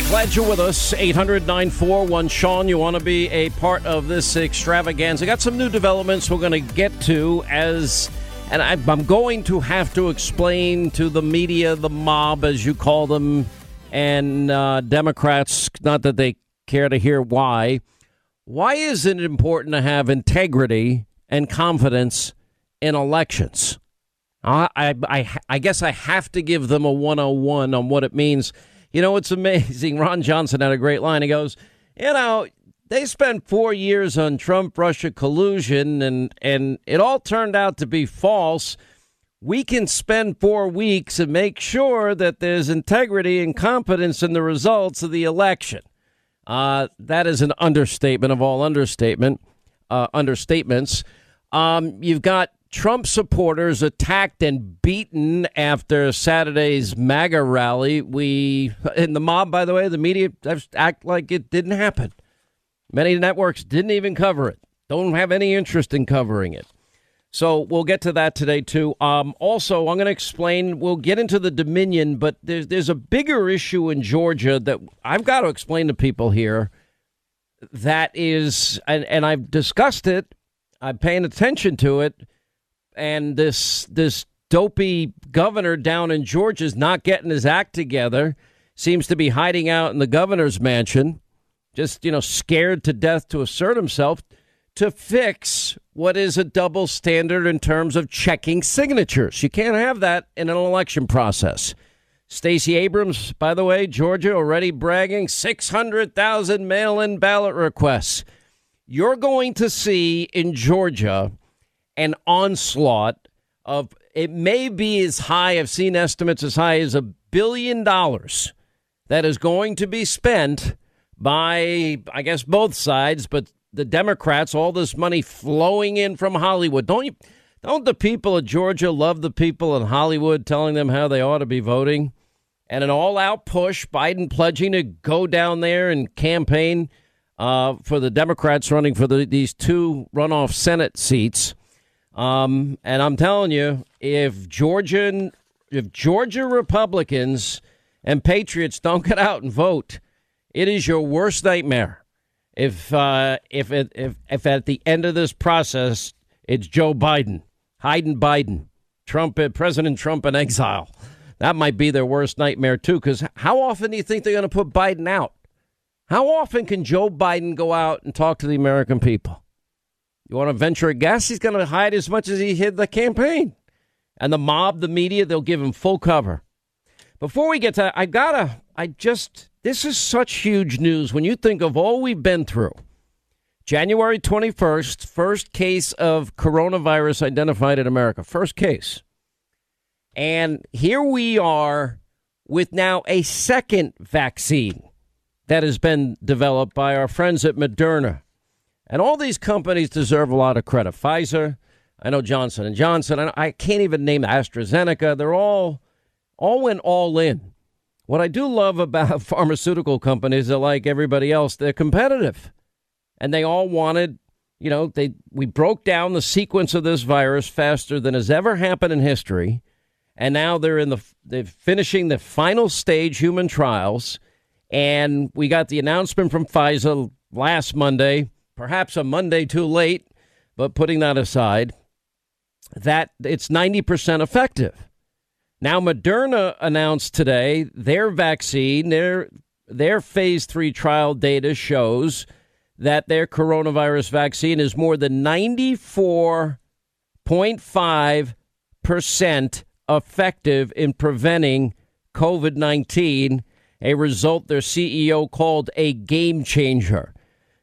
right, glad you're with us. 800 941 Sean, you want to be a part of this extravaganza. Got some new developments we're going to get to as, and I'm going to have to explain to the media, the mob, as you call them, and uh, Democrats, not that they care to hear why. Why is it important to have integrity and confidence in elections? I, I, I guess I have to give them a 101 on what it means. You know, it's amazing. Ron Johnson had a great line. He goes, You know, they spent four years on Trump Russia collusion, and, and it all turned out to be false. We can spend four weeks and make sure that there's integrity and competence in the results of the election. Uh, that is an understatement of all understatement uh, understatements. Um, you've got Trump supporters attacked and beaten after Saturday's MAGA rally. We, in the mob, by the way, the media act like it didn't happen. Many networks didn't even cover it, don't have any interest in covering it. So we'll get to that today, too. Um, also, I'm going to explain, we'll get into the Dominion, but there's, there's a bigger issue in Georgia that I've got to explain to people here that is, and, and I've discussed it, I'm paying attention to it and this this dopey governor down in Georgia is not getting his act together. Seems to be hiding out in the governor's mansion, just you know, scared to death to assert himself to fix what is a double standard in terms of checking signatures. You can't have that in an election process. Stacey Abrams, by the way, Georgia already bragging 600,000 mail in ballot requests. You're going to see in Georgia an onslaught of it may be as high, I've seen estimates as high as a billion dollars that is going to be spent by, I guess, both sides, but the Democrats, all this money flowing in from Hollywood. Don't you? Don't the people of Georgia love the people in Hollywood telling them how they ought to be voting? And an all out push, Biden pledging to go down there and campaign uh, for the Democrats running for the, these two runoff Senate seats. Um, and I'm telling you, if Georgian, if Georgia Republicans and patriots don't get out and vote, it is your worst nightmare. If uh, if it, if if at the end of this process it's Joe Biden, Hayden Biden, Trump, uh, President Trump in exile, that might be their worst nightmare too. Because how often do you think they're going to put Biden out? How often can Joe Biden go out and talk to the American people? You want to venture a guess? He's going to hide as much as he hid the campaign. And the mob, the media, they'll give him full cover. Before we get to that, I gotta, I just, this is such huge news when you think of all we've been through. January 21st, first case of coronavirus identified in America. First case. And here we are with now a second vaccine that has been developed by our friends at Moderna. And all these companies deserve a lot of credit. Pfizer, I know Johnson and Johnson. I can't even name AstraZeneca. They're all all went all in. What I do love about pharmaceutical companies, are like everybody else, they're competitive, and they all wanted. You know, they we broke down the sequence of this virus faster than has ever happened in history, and now they're in the they're finishing the final stage human trials, and we got the announcement from Pfizer last Monday perhaps a Monday too late, but putting that aside, that it's 90% effective. Now, Moderna announced today their vaccine, their, their phase three trial data shows that their coronavirus vaccine is more than 94.5% effective in preventing COVID 19, a result their CEO called a game changer.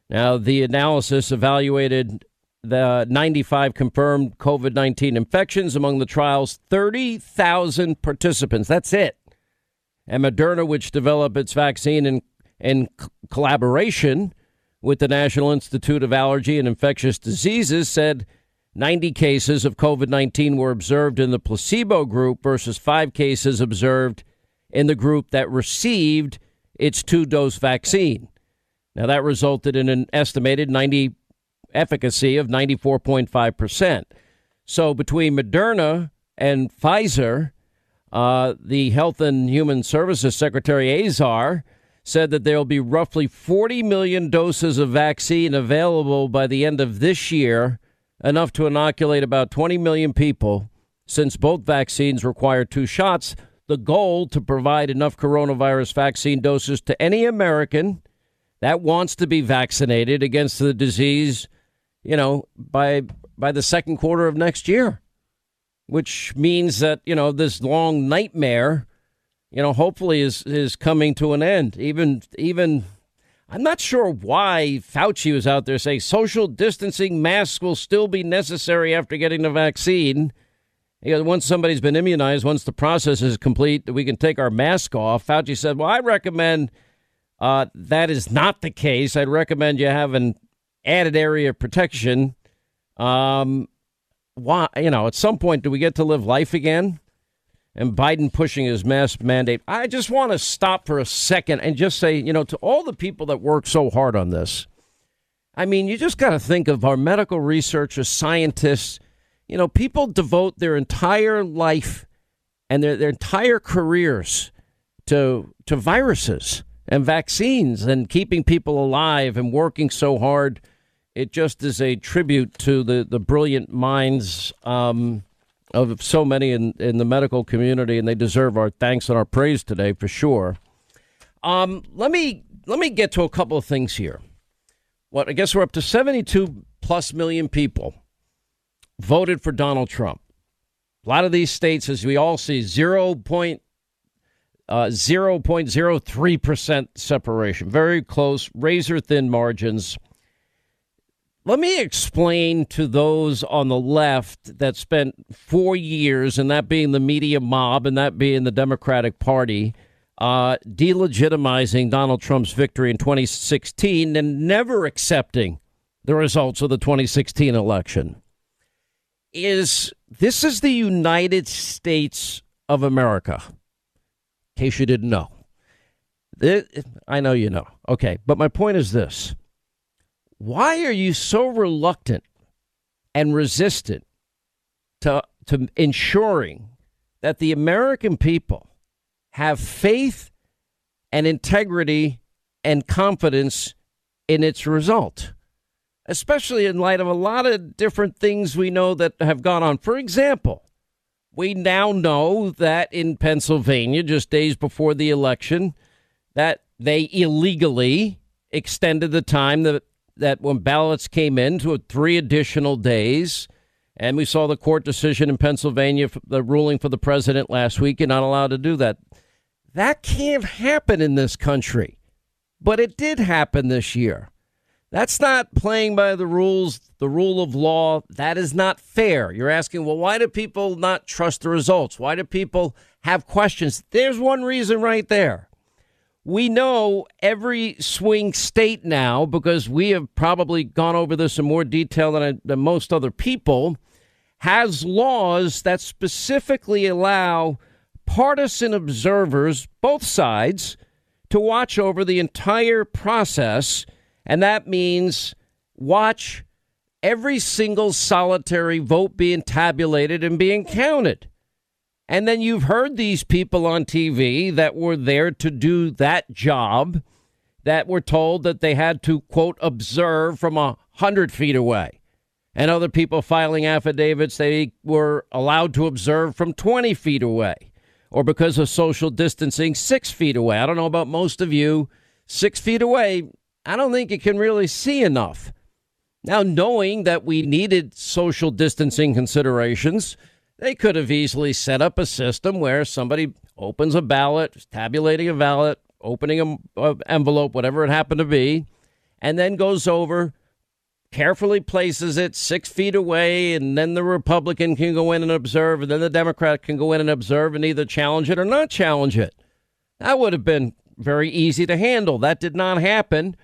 Now, the analysis evaluated the 95 confirmed COVID 19 infections among the trial's 30,000 participants. That's it. And Moderna, which developed its vaccine in, in collaboration with the National Institute of Allergy and Infectious Diseases, said 90 cases of COVID 19 were observed in the placebo group versus five cases observed in the group that received its two dose vaccine. Now, that resulted in an estimated 90 efficacy of 94.5%. So between Moderna and Pfizer, uh, the Health and Human Services Secretary Azar said that there will be roughly 40 million doses of vaccine available by the end of this year, enough to inoculate about 20 million people, since both vaccines require two shots. The goal to provide enough coronavirus vaccine doses to any American that wants to be vaccinated against the disease, you know, by by the second quarter of next year, which means that, you know, this long nightmare you know, hopefully is is coming to an end. Even even I'm not sure why Fauci was out there saying social distancing masks will still be necessary after getting the vaccine. You know, once somebody's been immunized, once the process is complete, we can take our mask off. Fauci said, "Well, I recommend uh, that is not the case. I'd recommend you have an added area of protection." Um, why? You know, at some point, do we get to live life again? and Biden pushing his mask mandate. I just want to stop for a second and just say, you know, to all the people that work so hard on this, I mean, you just got to think of our medical researchers, scientists, you know, people devote their entire life and their, their entire careers to to viruses and vaccines and keeping people alive and working so hard. It just is a tribute to the, the brilliant minds um, of so many in, in the medical community, and they deserve our thanks and our praise today for sure. Um, let me let me get to a couple of things here. What I guess we're up to seventy-two plus million people voted for Donald Trump. A lot of these states, as we all see, zero point uh, zero point zero three percent separation, very close, razor thin margins. Let me explain to those on the left that spent four years, and that being the media mob and that being the Democratic Party, uh, delegitimizing Donald Trump's victory in 2016 and never accepting the results of the 2016 election. Is this is the United States of America? In case you didn't know, I know you know. Okay, but my point is this why are you so reluctant and resistant to, to ensuring that the American people have faith and integrity and confidence in its result? Especially in light of a lot of different things we know that have gone on. For example, we now know that in Pennsylvania, just days before the election, that they illegally extended the time that that when ballots came in to three additional days, and we saw the court decision in Pennsylvania, the ruling for the president last week, you're not allowed to do that. That can't happen in this country, but it did happen this year. That's not playing by the rules, the rule of law. That is not fair. You're asking, well, why do people not trust the results? Why do people have questions? There's one reason right there we know every swing state now because we have probably gone over this in more detail than, I, than most other people has laws that specifically allow partisan observers both sides to watch over the entire process and that means watch every single solitary vote being tabulated and being counted and then you've heard these people on TV that were there to do that job that were told that they had to, quote, observe from a hundred feet away. And other people filing affidavits they were allowed to observe from 20 feet away or because of social distancing, six feet away. I don't know about most of you. Six feet away, I don't think you can really see enough. Now, knowing that we needed social distancing considerations, they could have easily set up a system where somebody opens a ballot, tabulating a ballot, opening an envelope, whatever it happened to be, and then goes over, carefully places it six feet away, and then the Republican can go in and observe, and then the Democrat can go in and observe and either challenge it or not challenge it. That would have been very easy to handle. That did not happen.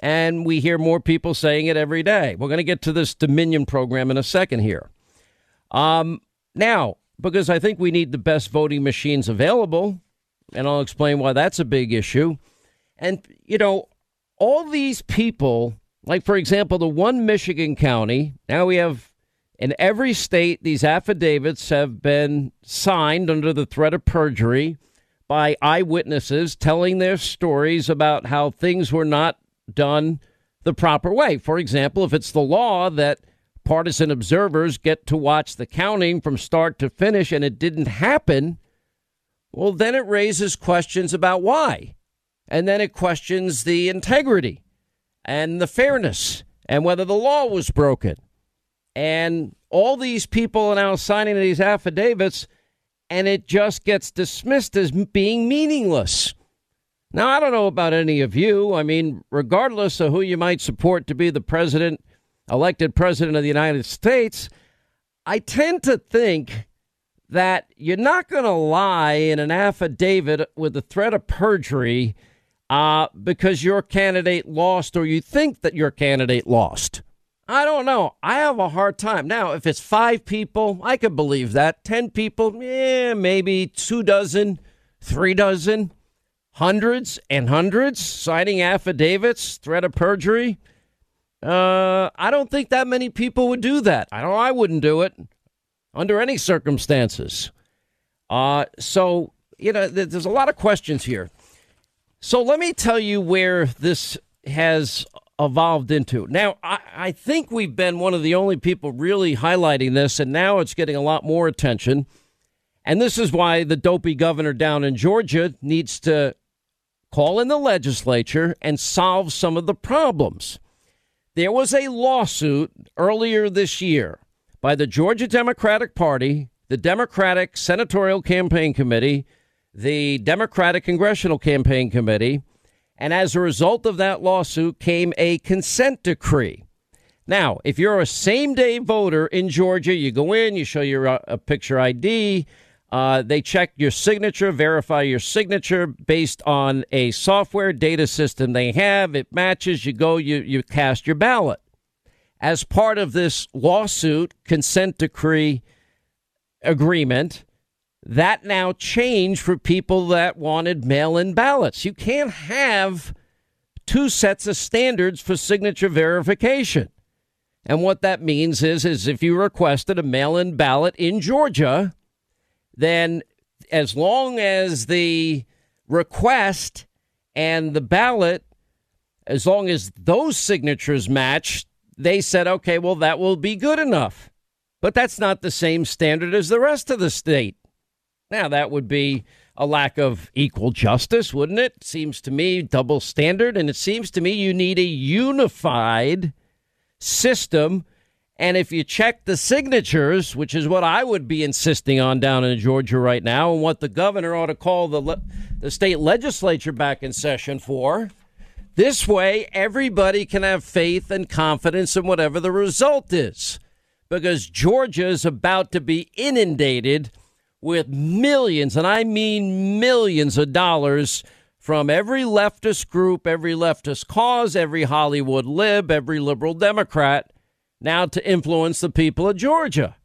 And we hear more people saying it every day. We're going to get to this Dominion program in a second here. Um, now, because I think we need the best voting machines available, and I'll explain why that's a big issue. And, you know, all these people, like, for example, the one Michigan county, now we have in every state, these affidavits have been signed under the threat of perjury by eyewitnesses telling their stories about how things were not done the proper way. For example, if it's the law that partisan observers get to watch the counting from start to finish and it didn't happen, well, then it raises questions about why. And then it questions the integrity and the fairness and whether the law was broken. And all these people are now signing these affidavits, and it just gets dismissed as being meaningless. Now, I don't know about any of you. I mean, regardless of who you might support to be the president, elected president of the United States, I tend to think that you're not going to lie in an affidavit with the threat of perjury uh, because your candidate lost or you think that your candidate lost. I don't know. I have a hard time. Now, if it's five people, I could believe that. Ten people, yeah, maybe two dozen, three dozen, hundreds and hundreds signing affidavits, threat of perjury. Uh, I don't think that many people would do that. I know I wouldn't do it under any circumstances. Uh, so, you know, there's a lot of questions here. So let me tell you where this has evolved into. Now, I, I, think we've been one of the only people really highlighting this, and now it's getting a lot more attention. And this is why the dopey governor down in Georgia needs to call in the legislature and solve some of the problems. There was a lawsuit earlier this year by the Georgia Democratic Party, the Democratic Senatorial Campaign Committee, the Democratic Congressional Campaign Committee, and as a result of that lawsuit came a consent decree. Now, if you're a same day voter in Georgia, you go in, you show your uh, picture ID, uh, they check your signature, verify your signature based on a software data system they have. It matches, you go, you, you cast your ballot. As part of this lawsuit, consent decree agreement, that now changed for people that wanted mail in ballots. You can't have two sets of standards for signature verification. And what that means is, is if you requested a mail in ballot in Georgia, then as long as the request and the ballot, as long as those signatures match, they said, okay, well, that will be good enough. But that's not the same standard as the rest of the state. Now, that would be a lack of equal justice, wouldn't it? Seems to me double standard. And it seems to me you need a unified system. And if you check the signatures, which is what I would be insisting on down in Georgia right now, and what the governor ought to call the, le- the state legislature back in session for, this way everybody can have faith and confidence in whatever the result is. Because Georgia is about to be inundated with millions, and I mean millions of dollars from every leftist group, every leftist cause, every Hollywood lib, every liberal Democrat, now to influence the people of Georgia.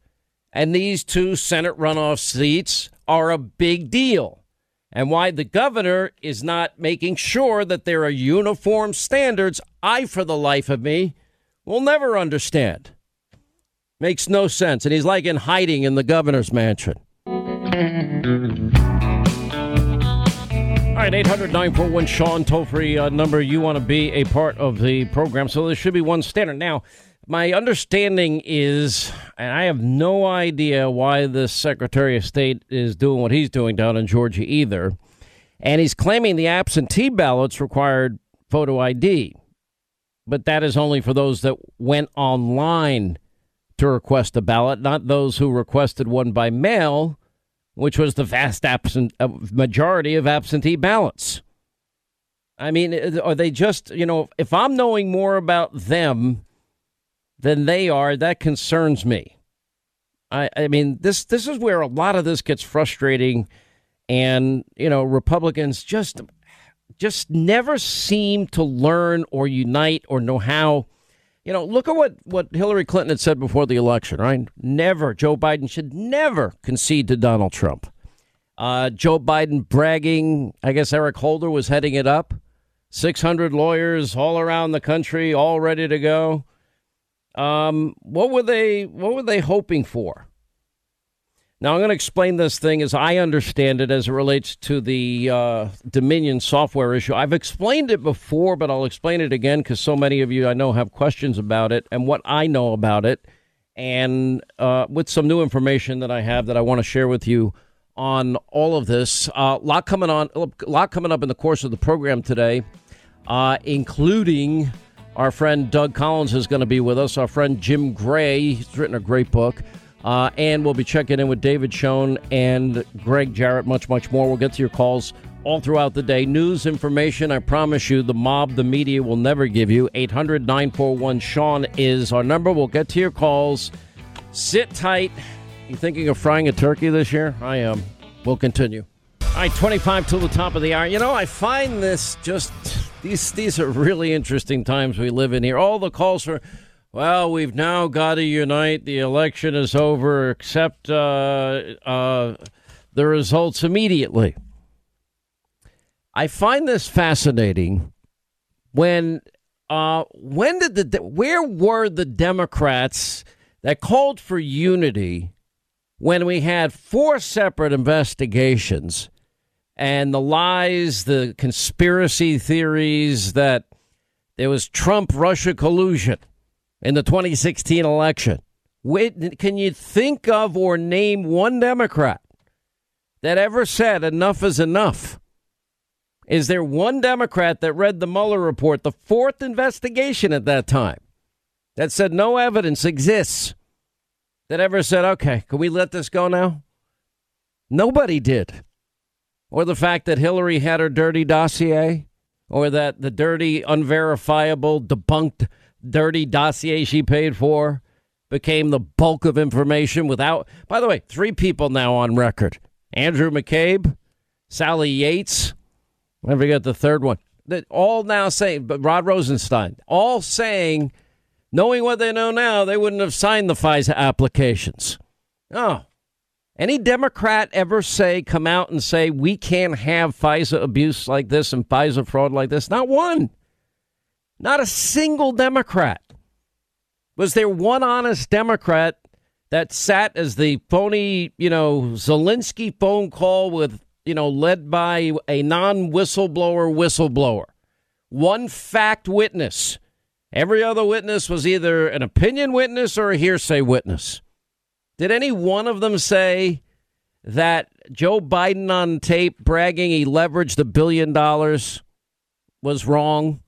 And these two Senate runoff seats are a big deal. And why the governor is not making sure that there are uniform standards, I, for the life of me, will never understand. Makes no sense. And he's like in hiding in the governor's mansion. All right, 800 941 Sean, toll free uh, number. You want to be a part of the program. So there should be one standard. Now, my understanding is, and I have no idea why the Secretary of State is doing what he's doing down in Georgia either. And he's claiming the absentee ballots required photo ID. But that is only for those that went online to request a ballot, not those who requested one by mail which was the vast absent uh, majority of absentee ballots. I mean, are they just, you know, if I'm knowing more about them than they are, that concerns me. I, I mean, this this is where a lot of this gets frustrating, and you know, Republicans just just never seem to learn or unite or know how you know, look at what, what Hillary Clinton had said before the election, right? Never, Joe Biden should never concede to Donald Trump. Uh, Joe Biden bragging, I guess Eric Holder was heading it up. 600 lawyers all around the country, all ready to go. Um, what were they? What were they hoping for? Now, I'm going to explain this thing as I understand it as it relates to the uh, Dominion software issue. I've explained it before, but I'll explain it again because so many of you I know have questions about it and what I know about it, and uh, with some new information that I have that I want to share with you on all of this. A uh, lot coming on, a lot coming up in the course of the program today, uh, including our friend Doug Collins is going to be with us. Our friend Jim Gray, he's written a great book. Uh, and we'll be checking in with David Schoen and Gregg Jarrett, much, much more. We'll get to your calls all throughout the day. News, information, I promise you, the mob, the media will never give you. 800 941 Sean is our number. We'll get to your calls. Sit tight. You thinking of frying a turkey this year? I am. We'll continue. All right, 25 till the top of the hour. You know, I find this just, these, these are really interesting times we live in here. All the calls for well, we've now got to unite. The election is over. Accept uh, uh, the results immediately. I find this fascinating. When uh, when did the where were the Democrats that called for unity when we had four separate investigations and the lies, the conspiracy theories that there was Trump Russia collusion? in the 2016 election. Can you think of or name one Democrat that ever said enough is enough? Is there one Democrat that read the Mueller report, the fourth investigation at that time, that said no evidence exists, that ever said, okay, can we let this go now? Nobody did. Or the fact that Hillary had her dirty dossier, or that the dirty, unverifiable, debunked dirty dossier she paid for became the bulk of information without. By the way, three people now on record Andrew McCabe, Sally Yates, I forget the third one. That all now saying, but Rod Rosenstein, all saying, knowing what they know now, they wouldn't have signed the FISA applications. Oh, any Democrat ever say, come out and say, we can't have FISA abuse like this and FISA fraud like this? Not one. Not a single Democrat. Was there one honest Democrat that sat as the phony, you know, Zelensky phone call with, you know, led by a non whistleblower whistleblower? One fact witness. Every other witness was either an opinion witness or a hearsay witness. Did any one of them say that Joe Biden on tape bragging he leveraged a billion dollars was wrong?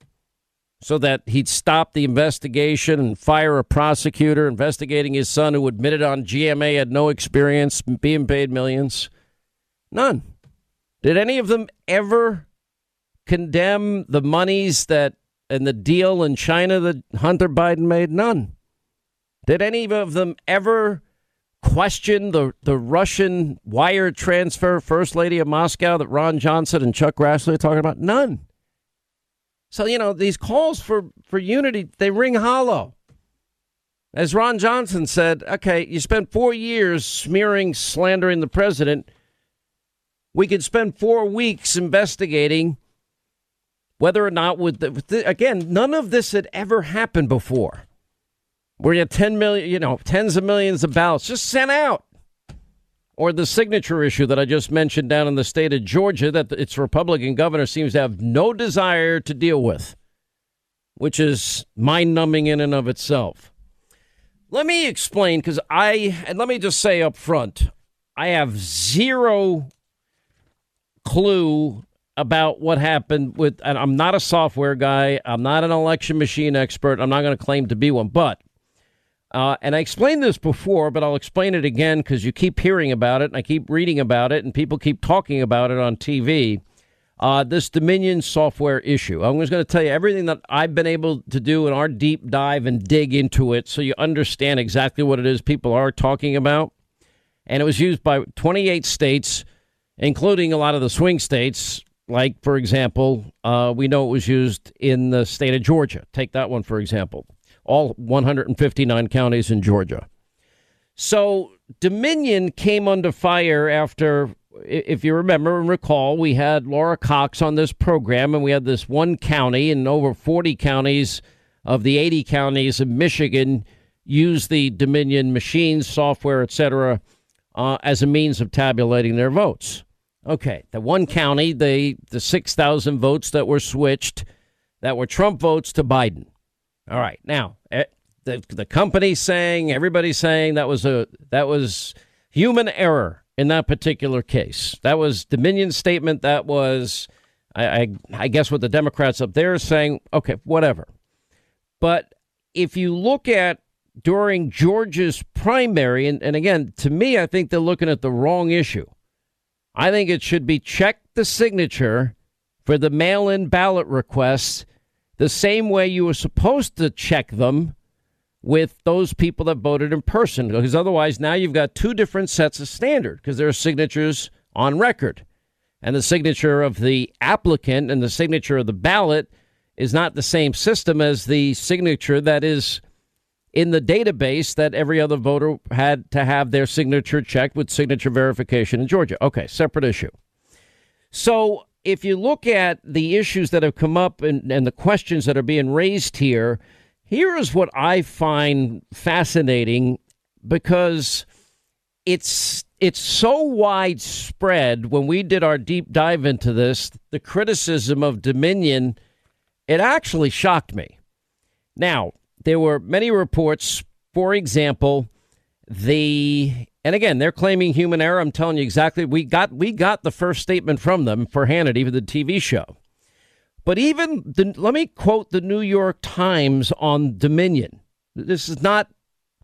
so that he'd stop the investigation and fire a prosecutor investigating his son who admitted on GMA had no experience being paid millions? None. Did any of them ever condemn the monies that and the deal in China that Hunter Biden made? None. Did any of them ever question the, the Russian wire transfer First Lady of Moscow that Ron Johnson and Chuck Grassley are talking about? None. So, you know, these calls for, for unity, they ring hollow. As Ron Johnson said, okay, you spent four years smearing, slandering the president. We could spend four weeks investigating whether or not, with, the, with the, again, none of this had ever happened before. Where you had 10 million, you know, tens of millions of ballots just sent out. Or the signature issue that I just mentioned down in the state of Georgia that its Republican governor seems to have no desire to deal with, which is mind numbing in and of itself. Let me explain because I, and let me just say up front, I have zero clue about what happened with, and I'm not a software guy, I'm not an election machine expert, I'm not going to claim to be one, but uh, and I explained this before, but I'll explain it again because you keep hearing about it and I keep reading about it and people keep talking about it on TV. Uh, this Dominion software issue. I'm just going to tell you everything that I've been able to do in our deep dive and dig into it so you understand exactly what it is people are talking about. And it was used by 28 states, including a lot of the swing states. Like, for example, uh, we know it was used in the state of Georgia. Take that one, for example all 159 counties in Georgia. So Dominion came under fire after, if you remember and recall, we had Laura Cox on this program, and we had this one county and over 40 counties of the 80 counties of Michigan use the Dominion machines, software, etc., uh, as a means of tabulating their votes. Okay, the one county, the the six thousand votes that were switched, that were Trump votes to Biden. All right, now eh, the the company saying, everybody's saying that was a that was human error in that particular case. That was Dominion's statement. That was, I, I, I guess, what the Democrats up there are saying. Okay, whatever. But if you look at during Georgia's primary, and, and again, to me, I think they're looking at the wrong issue. I think it should be check the signature for the mail in ballot requests the same way you were supposed to check them with those people that voted in person because otherwise now you've got two different sets of standard because there are signatures on record and the signature of the applicant and the signature of the ballot is not the same system as the signature that is in the database that every other voter had to have their signature checked with signature verification in Georgia. Okay, separate issue. So if you look at the issues that have come up and, and the questions that are being raised here, here is what I find fascinating because it's it's so widespread when we did our deep dive into this, the criticism of Dominion, it actually shocked me. Now, there were many reports, for example, the and again, they're claiming human error. I'm telling you exactly. We got we got the first statement from them for Hannity for the TV show. But even the, let me quote the New York Times on Dominion. This is not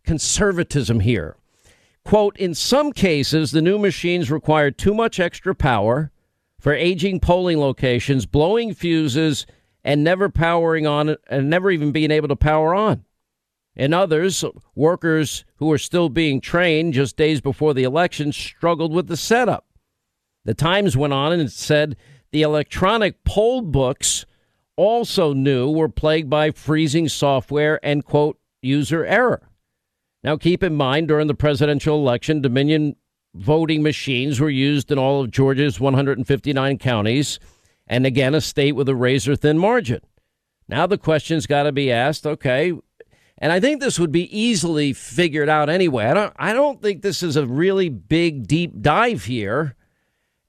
conservatism here. Quote, in some cases, the new machines require too much extra power for aging polling locations, blowing fuses, and never powering on and never even being able to power on. In others, workers who are still being trained just days before the election struggled with the setup. The Times went on and said the electronic poll books also knew were plagued by freezing software and, quote, user error. Now, keep in mind, during the presidential election, Dominion voting machines were used in all of Georgia's 159 counties, and again, a state with a razor thin margin. Now, the question's got to be asked okay, and I think this would be easily figured out anyway. I don't, I don't think this is a really big, deep dive here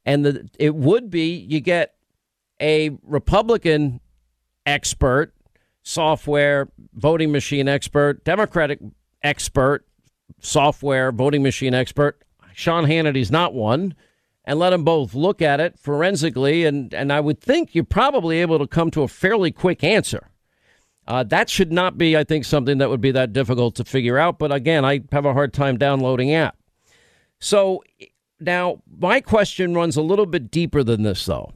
and the, it would be you get a Republican expert, software voting machine expert, Democratic expert, software voting machine expert. Sean Hannity's not one. And let them both look at it forensically, and, and I would think you're probably able to come to a fairly quick answer. Uh, that should not be, I think, something that would be that difficult to figure out. But again, I have a hard time downloading app. So now, my question runs a little bit deeper than this, though.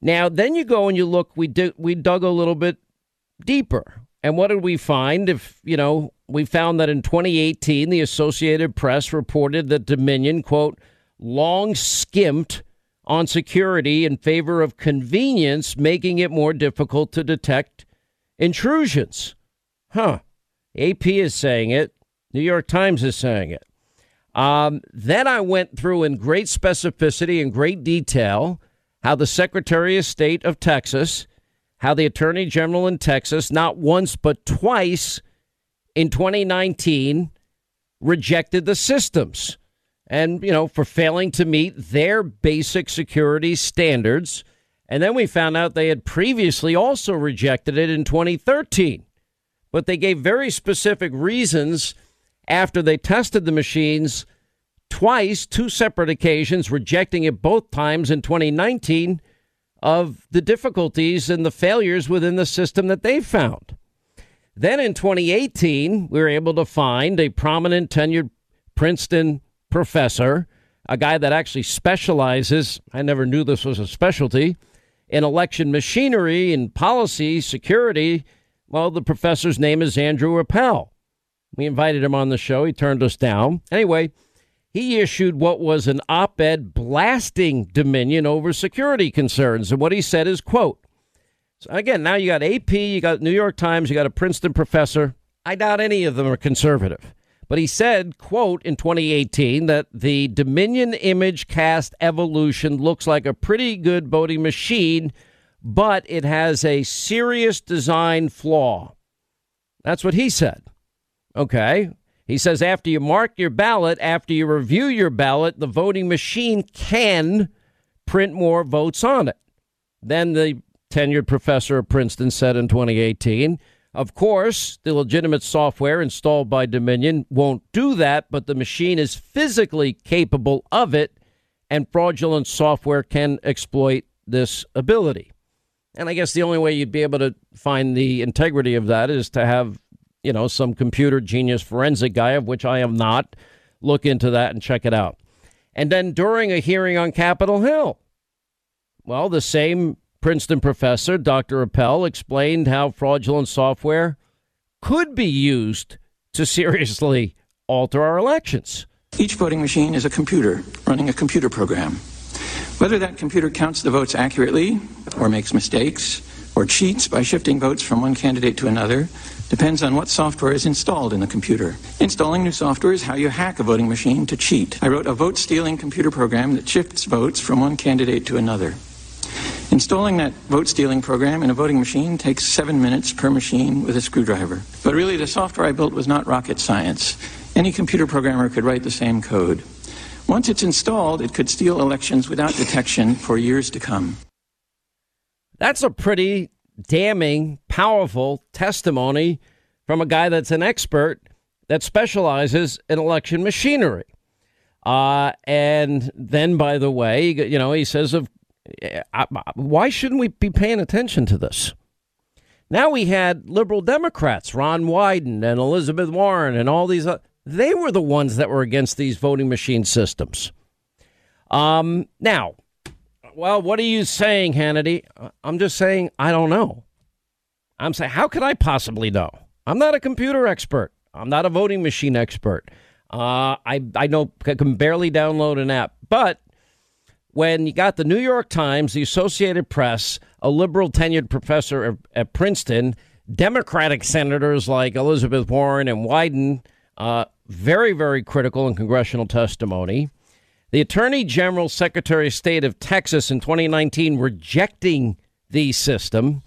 Now, then you go and you look. We did we dug a little bit deeper, and what did we find? If you know, we found that in 2018, the Associated Press reported that Dominion quote long skimped on security in favor of convenience, making it more difficult to detect intrusions. Huh? AP is saying it. New York Times is saying it. Um, then I went through in great specificity and great detail how the Secretary of State of Texas, how the Attorney General in Texas, not once but twice in 2019, rejected the systems. And, you know, for failing to meet their basic security standards. And then we found out they had previously also rejected it in 2013. But they gave very specific reasons after they tested the machines twice, two separate occasions, rejecting it both times in 2019 of the difficulties and the failures within the system that they found. Then in 2018, we were able to find a prominent tenured Princeton professor, a guy that actually specializes, I never knew this was a specialty, in election machinery and policy security. Well, the professor's name is Andrew Appel. We invited him on the show. He turned us down. Anyway, he issued what was an op-ed blasting Dominion over security concerns. And what he said is, quote, so again, now you got AP, you got New York Times, you got a Princeton professor. I doubt any of them are conservative. But he said, quote, in 2018 that the Dominion ImageCast Evolution looks like a pretty good voting machine, but it has a serious design flaw. That's what he said. Okay. He says after you mark your ballot, after you review your ballot, the voting machine can print more votes on it. Then the tenured professor of Princeton said in 2018. Of course, the legitimate software installed by Dominion won't do that, but the machine is physically capable of it, and fraudulent software can exploit this ability. And I guess the only way you'd be able to find the integrity of that is to have you know, some computer genius forensic guy, of which I am not, look into that and check it out. And then during a hearing on Capitol Hill, well, the same Princeton professor, Dr. Appel, explained how fraudulent software could be used to seriously alter our elections. Each voting machine is a computer running a computer program. Whether that computer counts the votes accurately or makes mistakes or cheats by shifting votes from one candidate to another depends on what software is installed in the computer. Installing new software is how you hack a voting machine to cheat. I wrote a vote stealing computer program that shifts votes from one candidate to another. Installing that vote stealing program in a voting machine takes seven minutes per machine with a screwdriver. But really, the software I built was not rocket science. Any computer programmer could write the same code. Once it's installed, it could steal elections without detection for years to come. That's a pretty damning, powerful testimony from a guy that's an expert that specializes in election machinery. Uh, and then, by the way, you know, he says, "Of why shouldn't we be paying attention to this?" Now we had liberal Democrats, Ron Wyden and Elizabeth Warren, and all these. Uh, they were the ones that were against these voting machine systems. Um, now, well, what are you saying, Hannity? I'm just saying I don't know. I'm saying, how could I possibly know? I'm not a computer expert. I'm not a voting machine expert. Uh, I I know I can barely download an app. But when you got the New York Times, the Associated Press, a liberal tenured professor at Princeton, Democratic senators like Elizabeth Warren and Wyden, uh, very very critical in congressional testimony. The Attorney General, Secretary of State of Texas in 2019 rejecting the system.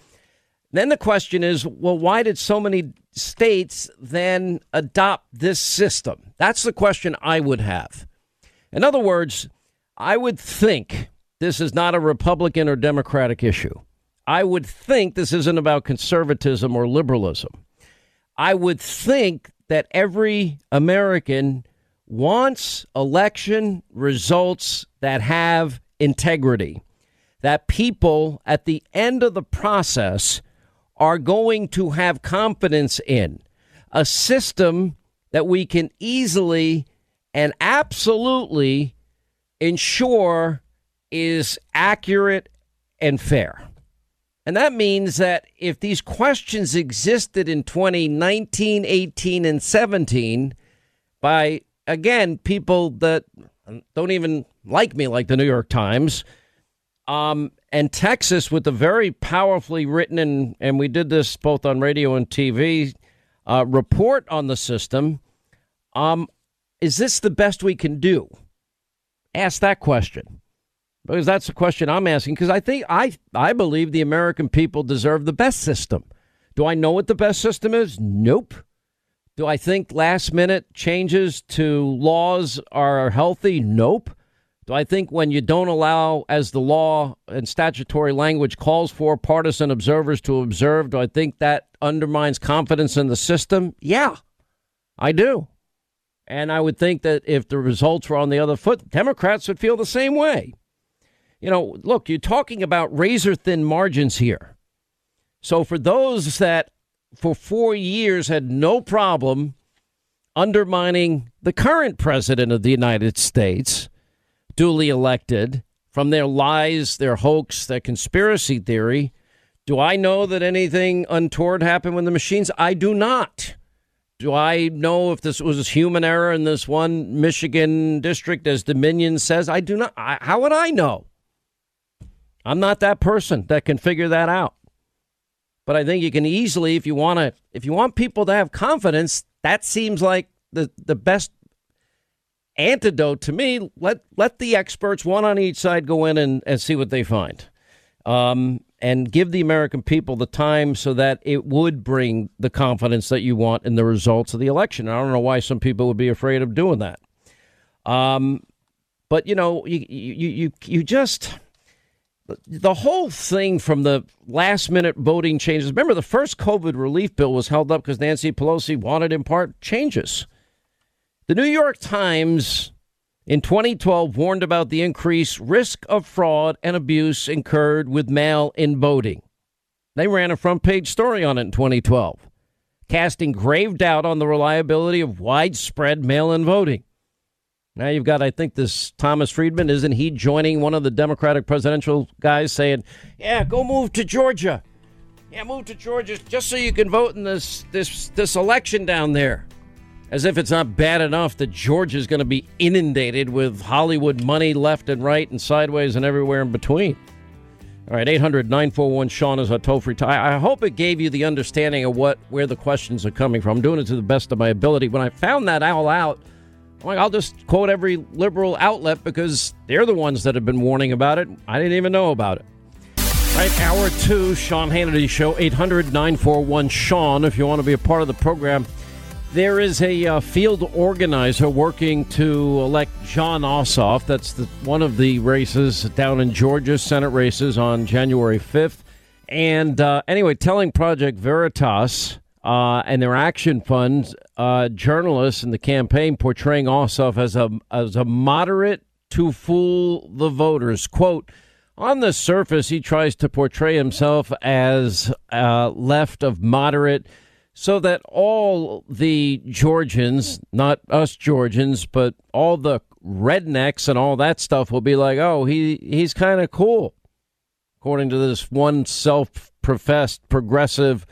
Then the question is well, why did so many states then adopt this system? That's the question I would have. In other words, I would think this is not a Republican or Democratic issue. I would think this isn't about conservatism or liberalism. I would think that every American wants election results that have integrity, that people at the end of the process are going to have confidence in a system that we can easily and absolutely ensure is accurate and fair. And that means that if these questions existed in 2019, 18, and 17 by again, people that don't even like me, like the New York Times, um, and Texas with the very powerfully written, and, and we did this both on radio and TV, uh, report on the system. Um, is this the best we can do? Ask that question. Because that's the question I'm asking. Because I think I I believe the American people deserve the best system. Do I know what the best system is? Nope. Do I think last minute changes to laws are healthy? Nope. Do I think when you don't allow, as the law and statutory language calls for, partisan observers to observe, do I think that undermines confidence in the system? Yeah, I do. And I would think that if the results were on the other foot, Democrats would feel the same way. You know, look, you're talking about razor thin margins here. So for those that for four years had no problem undermining the current president of the United States, duly elected, from their lies, their hoax, their conspiracy theory. Do I know that anything untoward happened with the machines? I do not. Do I know if this was human error in this one Michigan district, as Dominion says? I do not. I, how would I know? I'm not that person that can figure that out. But I think you can easily, if you want to, if you want people to have confidence, that seems like the the best antidote to me. Let let the experts, one on each side, go in and, and see what they find. Um, and give the American people the time so that it would bring the confidence that you want in the results of the election. I don't know why some people would be afraid of doing that. Um, but you know, you you you you just the whole thing from the last minute voting changes. Remember, the first COVID relief bill was held up because Nancy Pelosi wanted, in part, changes. The New York Times in 2012 warned about the increased risk of fraud and abuse incurred with mail in voting. They ran a front page story on it in 2012, casting grave doubt on the reliability of widespread mail in voting. Now you've got, I think, this Thomas Friedman. Isn't he joining one of the Democratic presidential guys saying, "Yeah, go move to Georgia. Yeah, move to Georgia just so you can vote in this this this election down there." As if it's not bad enough that Georgia's going to be inundated with Hollywood money left and right and sideways and everywhere in between. All right, 800 941 Sean is a toll free. I hope it gave you the understanding of what where the questions are coming from. I'm doing it to the best of my ability. When I found that all out, I'm like, I'll just quote every liberal outlet because they're the ones that have been warning about it. I didn't even know about it. All right, hour two, Sean Hannity Show, 800 941 Sean, if you want to be a part of the program. There is a uh, field organizer working to elect Jon Ossoff. That's the, one of the races down in Georgia, Senate races on January 5th. And uh, anyway, telling Project Veritas uh, and their action funds, uh, journalists in the campaign portraying Ossoff as a as a moderate to fool the voters. Quote. On the surface, he tries to portray himself as uh, left of moderate, so that all the Georgians, not us Georgians, but all the rednecks and all that stuff will be like, oh, he, he's kind of cool. According to this one self professed progressive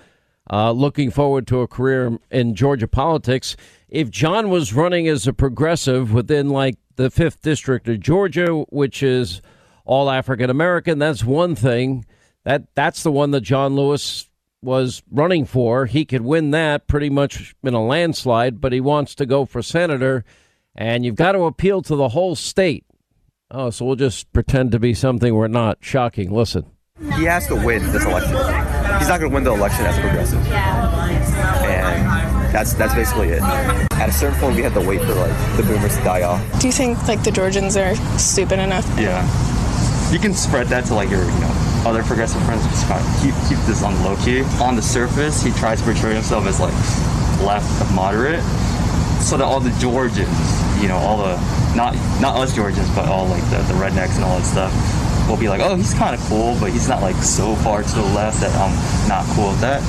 uh, looking forward to a career in Georgia politics. If Jon was running as a progressive within like the fifth district of Georgia, which is all African American, that's one thing. That that's the one that John Lewis was running for. He could win that pretty much in a landslide, but he wants to go for senator, and you've got to appeal to the whole state. Oh, so we'll just pretend to be something we're not. Shocking. Listen. He has to win this election. He's not going to win the election as progressive. And that's that's basically it. At a certain point, we have to wait for like the boomers to die off. Do you think like the Georgians are stupid enough? Yeah. You can spread that to like your, you know, other progressive friends. Just kind of keep keep this on low key. On the surface, he tries to portray himself as like left moderate, so that all the Georgians, you know, all the not not us Georgians, but all like the, the rednecks and all that stuff, will be like, oh, he's kind of cool, but he's not like so far to the left that I'm not cool with that.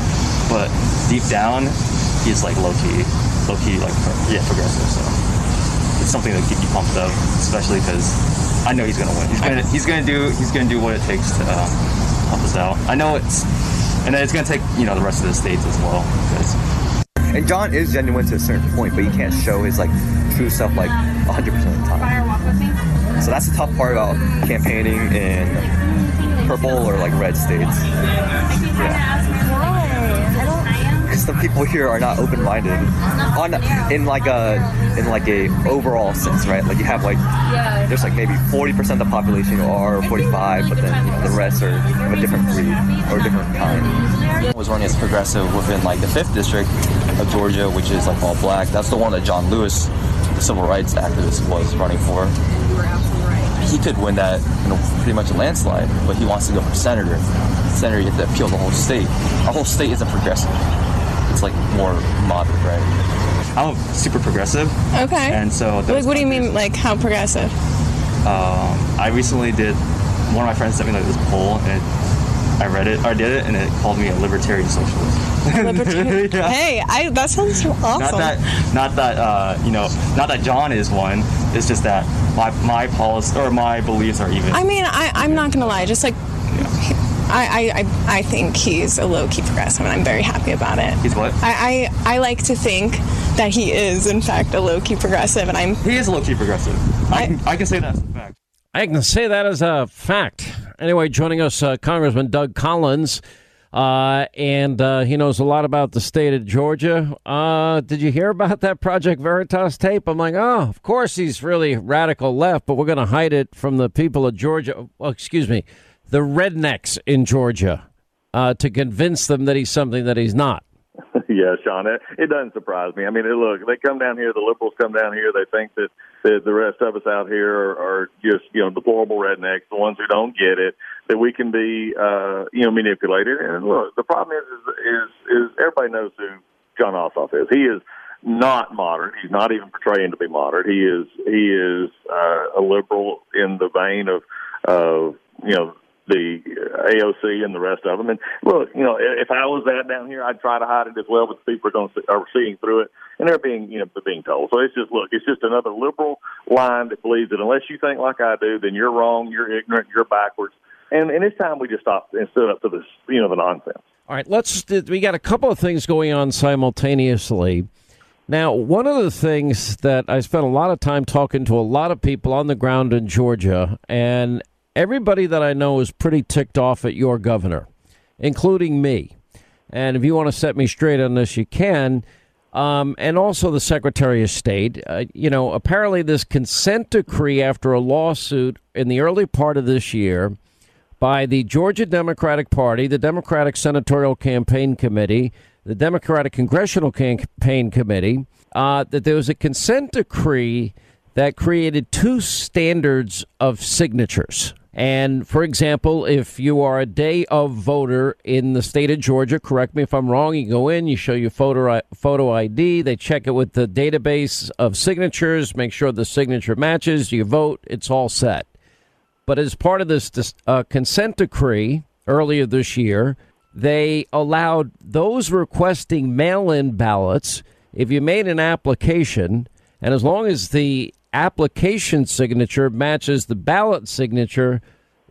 But deep down, he's like low key, low key like yeah progressive. So something to keep you pumped up, especially because I know he's gonna win. He's gonna he's gonna do he's gonna do what it takes to um, help us out. I know it's and then it's gonna take you know the rest of the states as well because. And Jon is genuine to a certain point, but he can't show his like true self like 100% of the time. So that's the tough part about campaigning in purple or like red states. Yeah. Because the people here are not open-minded on in like a in like a overall sense, right? Like you have like there's like maybe 40% of the population are 45, but then you know, the rest are of a different breed or different kind. Was running as progressive within like the fifth district of Georgia, which is like all black. That's the one that John Lewis, the civil rights activist, was running for. He could win that in a, pretty much a landslide, but he wants to go for senator. Senator, you have to appeal the whole state. Our whole state isn't progressive. It's like more moderate, right? I'm super progressive, Okay. and so like, what do you mean, like how progressive? Um, I recently did. One of my friends sent me like this poll, and I read it. I did it, and it called me a libertarian socialist. Libertarian. Yeah. Hey, I that sounds awesome. Not that, not that, uh, you know, not that Jon is one. It's just that my my policy or my beliefs are even. I mean, I, I'm not gonna lie. Just like, I, I, I, I think he's a low key progressive, and I'm very happy about it. He's what? I, I, I like to think that he is, in fact, a low key progressive, and I'm. he is a low key progressive. I, I- can, I can say that's a fact. I can say that as a fact. Anyway, joining us, uh, Congressman Doug Collins, uh, and uh, he knows a lot about the state of Georgia. Uh, did you hear about that Project Veritas tape? I'm like, oh, of course he's really radical left, but we're going to hide it from the people of Georgia. Well, excuse me, the rednecks in Georgia uh, to convince them that he's something that he's not. yeah, Sean, it, it doesn't surprise me. I mean, look, they come down here, the liberals come down here, they think that, that the rest of us out here are, are just, you know, deplorable rednecks, the ones who don't get it, that we can be, uh, you know, manipulated. And look, the problem is, is, is, is everybody knows who Jon Ossoff is. He is not moderate. He's not even portraying to be moderate. He is, he is, uh, a liberal in the vein of, of, you know, the AOC and the rest of them. And look, you know, if I was that down here, I'd try to hide it as well, but people are going to are seeing through it, and they're being, you know, being told. So it's just look, it's just another liberal line that believes that unless you think like I do, then you're wrong, you're ignorant, you're backwards. And and it's time we just stop and stood up to this, you know, the nonsense. All right, let's. We got a couple of things going on simultaneously. Now, one of the things that I spent a lot of time talking to a lot of people on the ground in Georgia, and everybody that I know is pretty ticked off at your governor, including me. And if you want to set me straight on this, you can. Um, and also the Secretary of State. Uh, you know, apparently, this consent decree after a lawsuit in the early part of this year by the Georgia Democratic Party, the Democratic Senatorial Campaign Committee, the Democratic Congressional Campaign Committee, uh, that there was a consent decree that created two standards of signatures. And for example, if you are a day of voter in the state of Georgia, correct me if I'm wrong, you go in, you show your photo photo ID, they check it with the database of signatures, make sure the signature matches, you vote, it's all set. But as part of this uh, consent decree earlier this year, they allowed those requesting mail-in ballots if you made an application and as long as the application signature matches the ballot signature,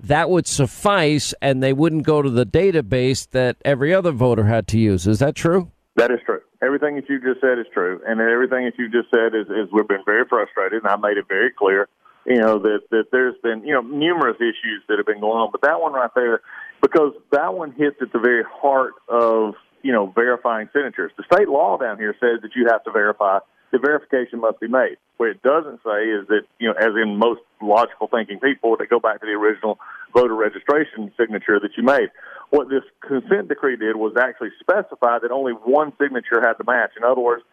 that would suffice and they wouldn't go to the database that every other voter had to use. Is that true? That is true. Everything that you just said is true. And everything that you just said is, is we've been very frustrated, and I made it very clear, you know, that, that there's been, you know, numerous issues that have been going on. But that one right there, because that one hits at the very heart of, you know, verifying signatures. The state law down here says that you have to verify the verification must be made. What it doesn't say is that, you know, as in most logical thinking people, they go back to the original voter registration signature that you made. What this consent decree did was actually specify that only one signature had to match. In other words,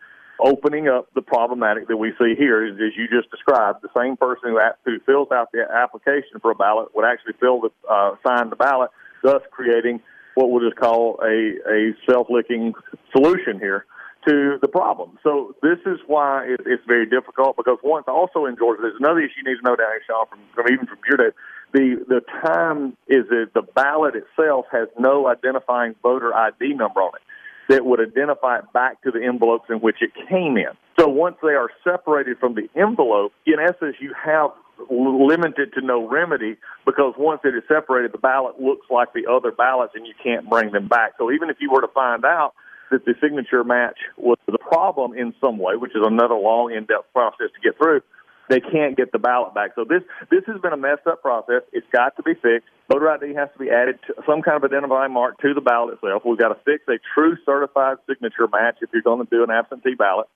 opening up the problematic that we see here is, as you just described, the same person who, who fills out the application for a ballot would actually fill the, uh, sign the ballot, thus creating what we'll just call a, a self-licking solution here to the problem. So this is why it, it's very difficult because once also in Georgia, there's another issue you need to know down here, Sean, from, from even from your day. The the time is that the ballot itself has no identifying voter ID number on it that would identify it back to the envelopes in which it came in. So once they are separated from the envelope, in essence, you have limited to no remedy because once it is separated, the ballot looks like the other ballots and you can't bring them back. So even if you were to find out that the signature match was the problem in some way, which is another long, in-depth process to get through. They can't get the ballot back. So this this has been a messed up process. It's got to be fixed. Voter ID has to be added to some kind of identifying mark to the ballot itself. We've got to fix a true certified signature match if you're going to do an absentee ballot,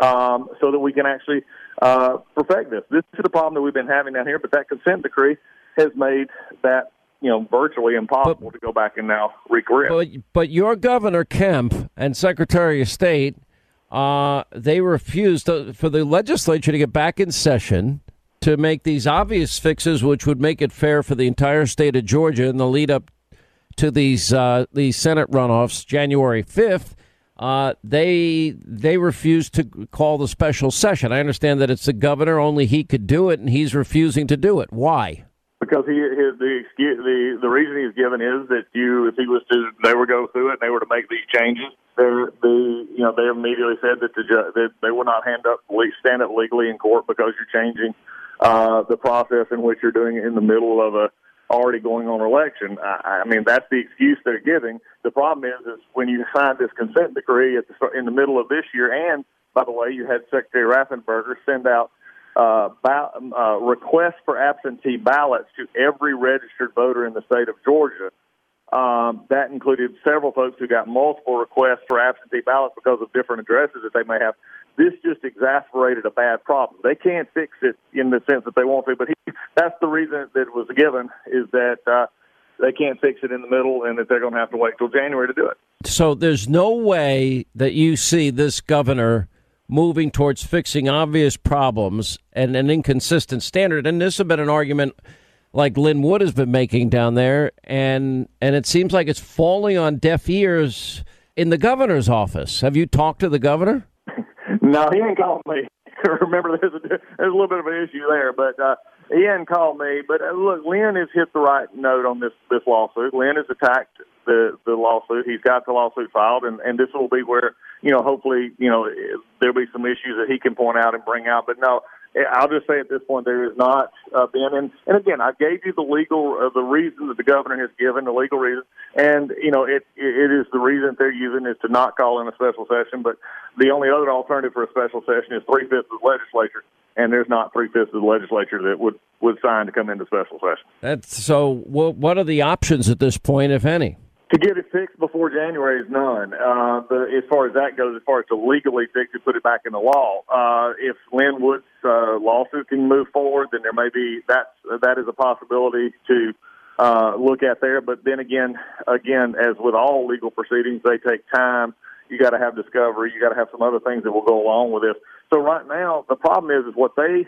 um, so that we can actually uh, perfect this. This is the problem that we've been having down here. But that consent decree has made that you know, virtually impossible but, to go back and now recorrect. But, but your governor Kemp and Secretary of State, uh, they refused to, for the legislature to get back in session to make these obvious fixes, which would make it fair for the entire state of Georgia in the lead up to these uh, these Senate runoffs, January fifth. Uh, they they refused to call the special session. I understand that it's the governor; only he could do it, and he's refusing to do it. Why? Because he his, the excuse the the reason he's given is that you if he was to they were go through it and they were to make these changes they the you know they immediately said that the that they will not hand up stand up legally in court because you're changing uh, the process in which you're doing it in the middle of a already going on election. I, I mean that's the excuse they're giving. The problem is is when you sign this consent decree at the in the middle of this year and by the way you had Secretary Raffensperger send out uh, ba- uh, requests for absentee ballots to every registered voter in the state of Georgia. Um, that included several folks who got multiple requests for absentee ballots because of different addresses that they may have. This just exasperated a bad problem. They can't fix it in the sense that they want to, but he, that's the reason that was given is that uh, they can't fix it in the middle, and that they're going to have to wait till January to do it. So there's no way that you see this governor moving towards fixing obvious problems and an inconsistent standard. And this has been an argument like Lin Wood has been making down there, and and it seems like it's falling on deaf ears in the governor's office. Have you talked to the governor? no, he ain't called me. Remember, there's a there's a little bit of an issue there, but uh, hadn't called me. But uh, look, Lin has hit the right note on this this lawsuit. Lin has attacked the the lawsuit. He's got the lawsuit filed, and and this will be where you know hopefully you know there'll be some issues that he can point out and bring out. But no, I'll just say at this point there is not uh, been, and, and again, I gave you the legal, uh, the reason that the governor has given, the legal reason, and you know it it is the reason they're using is to not call in a special session. But the only other alternative for a special session is three fifths of the legislature, and there's not three fifths of the legislature that would would sign to come into special session. That's so. What are the options at this point, if any? To get it fixed before January is none. Uh, but as far as that goes, as far as to legally fix it, put it back in the law. Uh, if Lin Wood's uh, lawsuit can move forward, then there may be that that is a possibility to uh, look at there. But then again, again, as with all legal proceedings, they take time. You got to have discovery. You got to have some other things that will go along with this. So right now, the problem is, is what they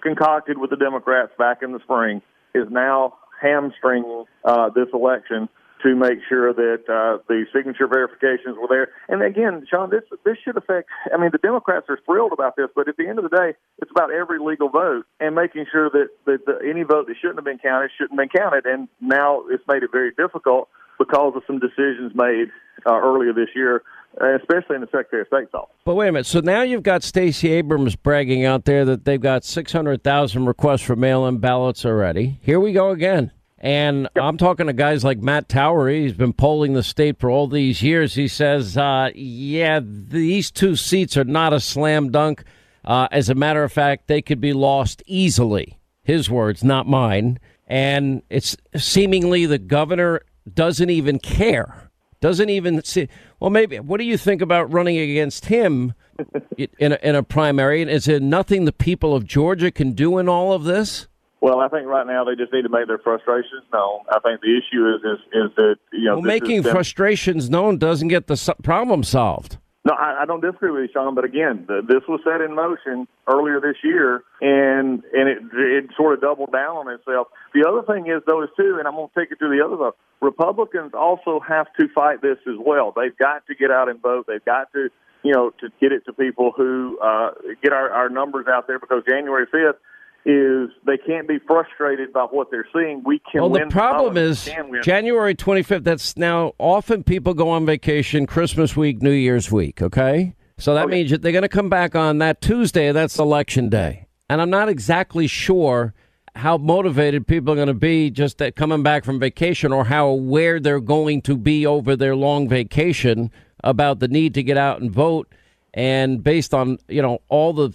concocted with the Democrats back in the spring is now hamstringing uh, this election to make sure that uh, the signature verifications were there. And again, Sean, this this should affect. I mean, the Democrats are thrilled about this, but at the end of the day, it's about every legal vote and making sure that that the, any vote that shouldn't have been counted shouldn't have been counted. And now it's made it very difficult because of some decisions made uh, earlier this year especially in the Secretary of State's office. But wait a minute. So now you've got Stacey Abrams bragging out there that they've got 600,000 requests for mail in ballots already. Here we go again. And yep. I'm talking to guys like Matt Towery. He's been polling the state for all these years. He says, uh, yeah, these two seats are not a slam dunk. Uh, as a matter of fact, they could be lost easily. His words, not mine. And it's seemingly the governor doesn't even care. Doesn't even see. Well, maybe. What do you think about running against him in a, in a primary? And is there nothing the people of Georgia can do in all of this? Well, I think right now they just need to make their frustrations known. I think the issue is is, is that you know well, making frustrations known doesn't get the problem solved. No, I, I don't disagree with you, Sean. But again, the, this was set in motion earlier this year, and and it it sort of doubled down on itself. The other thing is though is too, and I'm going to take it to the other though. Republicans also have to fight this as well. They've got to get out and vote. They've got to you know to get it to people who uh, get our, our numbers out there because January fifth is they can't be frustrated by what they're seeing. We can. Well, the problem is January 25th. That's now often people go on vacation, Christmas week, New Year's week. Okay, so that oh, okay. means that they're going to come back on that Tuesday. That's election day, and I'm not exactly sure how motivated people are going to be just that coming back from vacation, or how aware they're going to be over their long vacation about the need to get out and vote. And based on you know all the,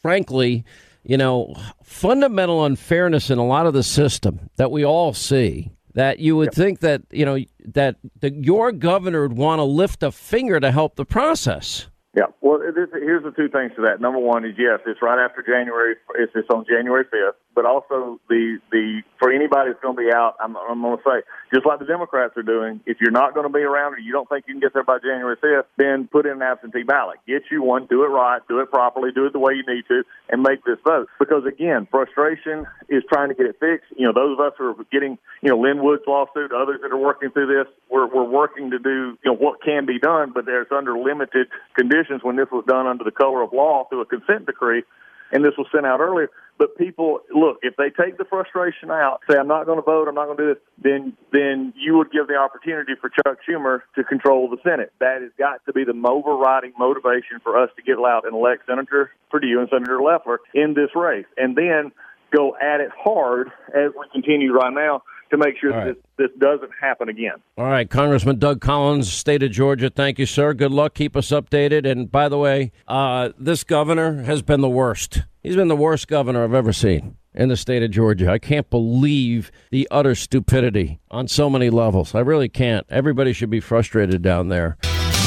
frankly you know, fundamental unfairness in a lot of the system that we all see. That you would yep. think that you know that the, your governor would want to lift a finger to help the process. Yeah. Well, here's the two things to that. Number one is yes, it's right after January. It's, it's on January 5th. But also the the for anybody that's going to be out, I'm, I'm going to say just like the Democrats are doing. If you're not going to be around or you don't think you can get there by January 5th, then put in an absentee ballot. Get you one. Do it right. Do it properly. Do it the way you need to, and make this vote. Because again, frustration is trying to get it fixed. You know, those of us who are getting you know Lin Wood's lawsuit, others that are working through this, we're we're working to do you know what can be done, but there's under limited conditions when this was done under the color of law through a consent decree, and this was sent out earlier. But people, look, if they take the frustration out, say, I'm not going to vote, I'm not going to do this, then, then you would give the opportunity for Chuck Schumer to control the Senate. That has got to be the overriding motivation for us to get out and elect Senator Perdue and Senator Loeffler in this race. And then go at it hard as we continue right now to make sure that this, this doesn't happen again. All right, Congressman Doug Collins, state of Georgia. Thank you, sir. Good luck. Keep us updated. And by the way, uh, this governor has been the worst. He's been the worst governor I've ever seen in the state of Georgia. I can't believe the utter stupidity on so many levels. I really can't. Everybody should be frustrated down there.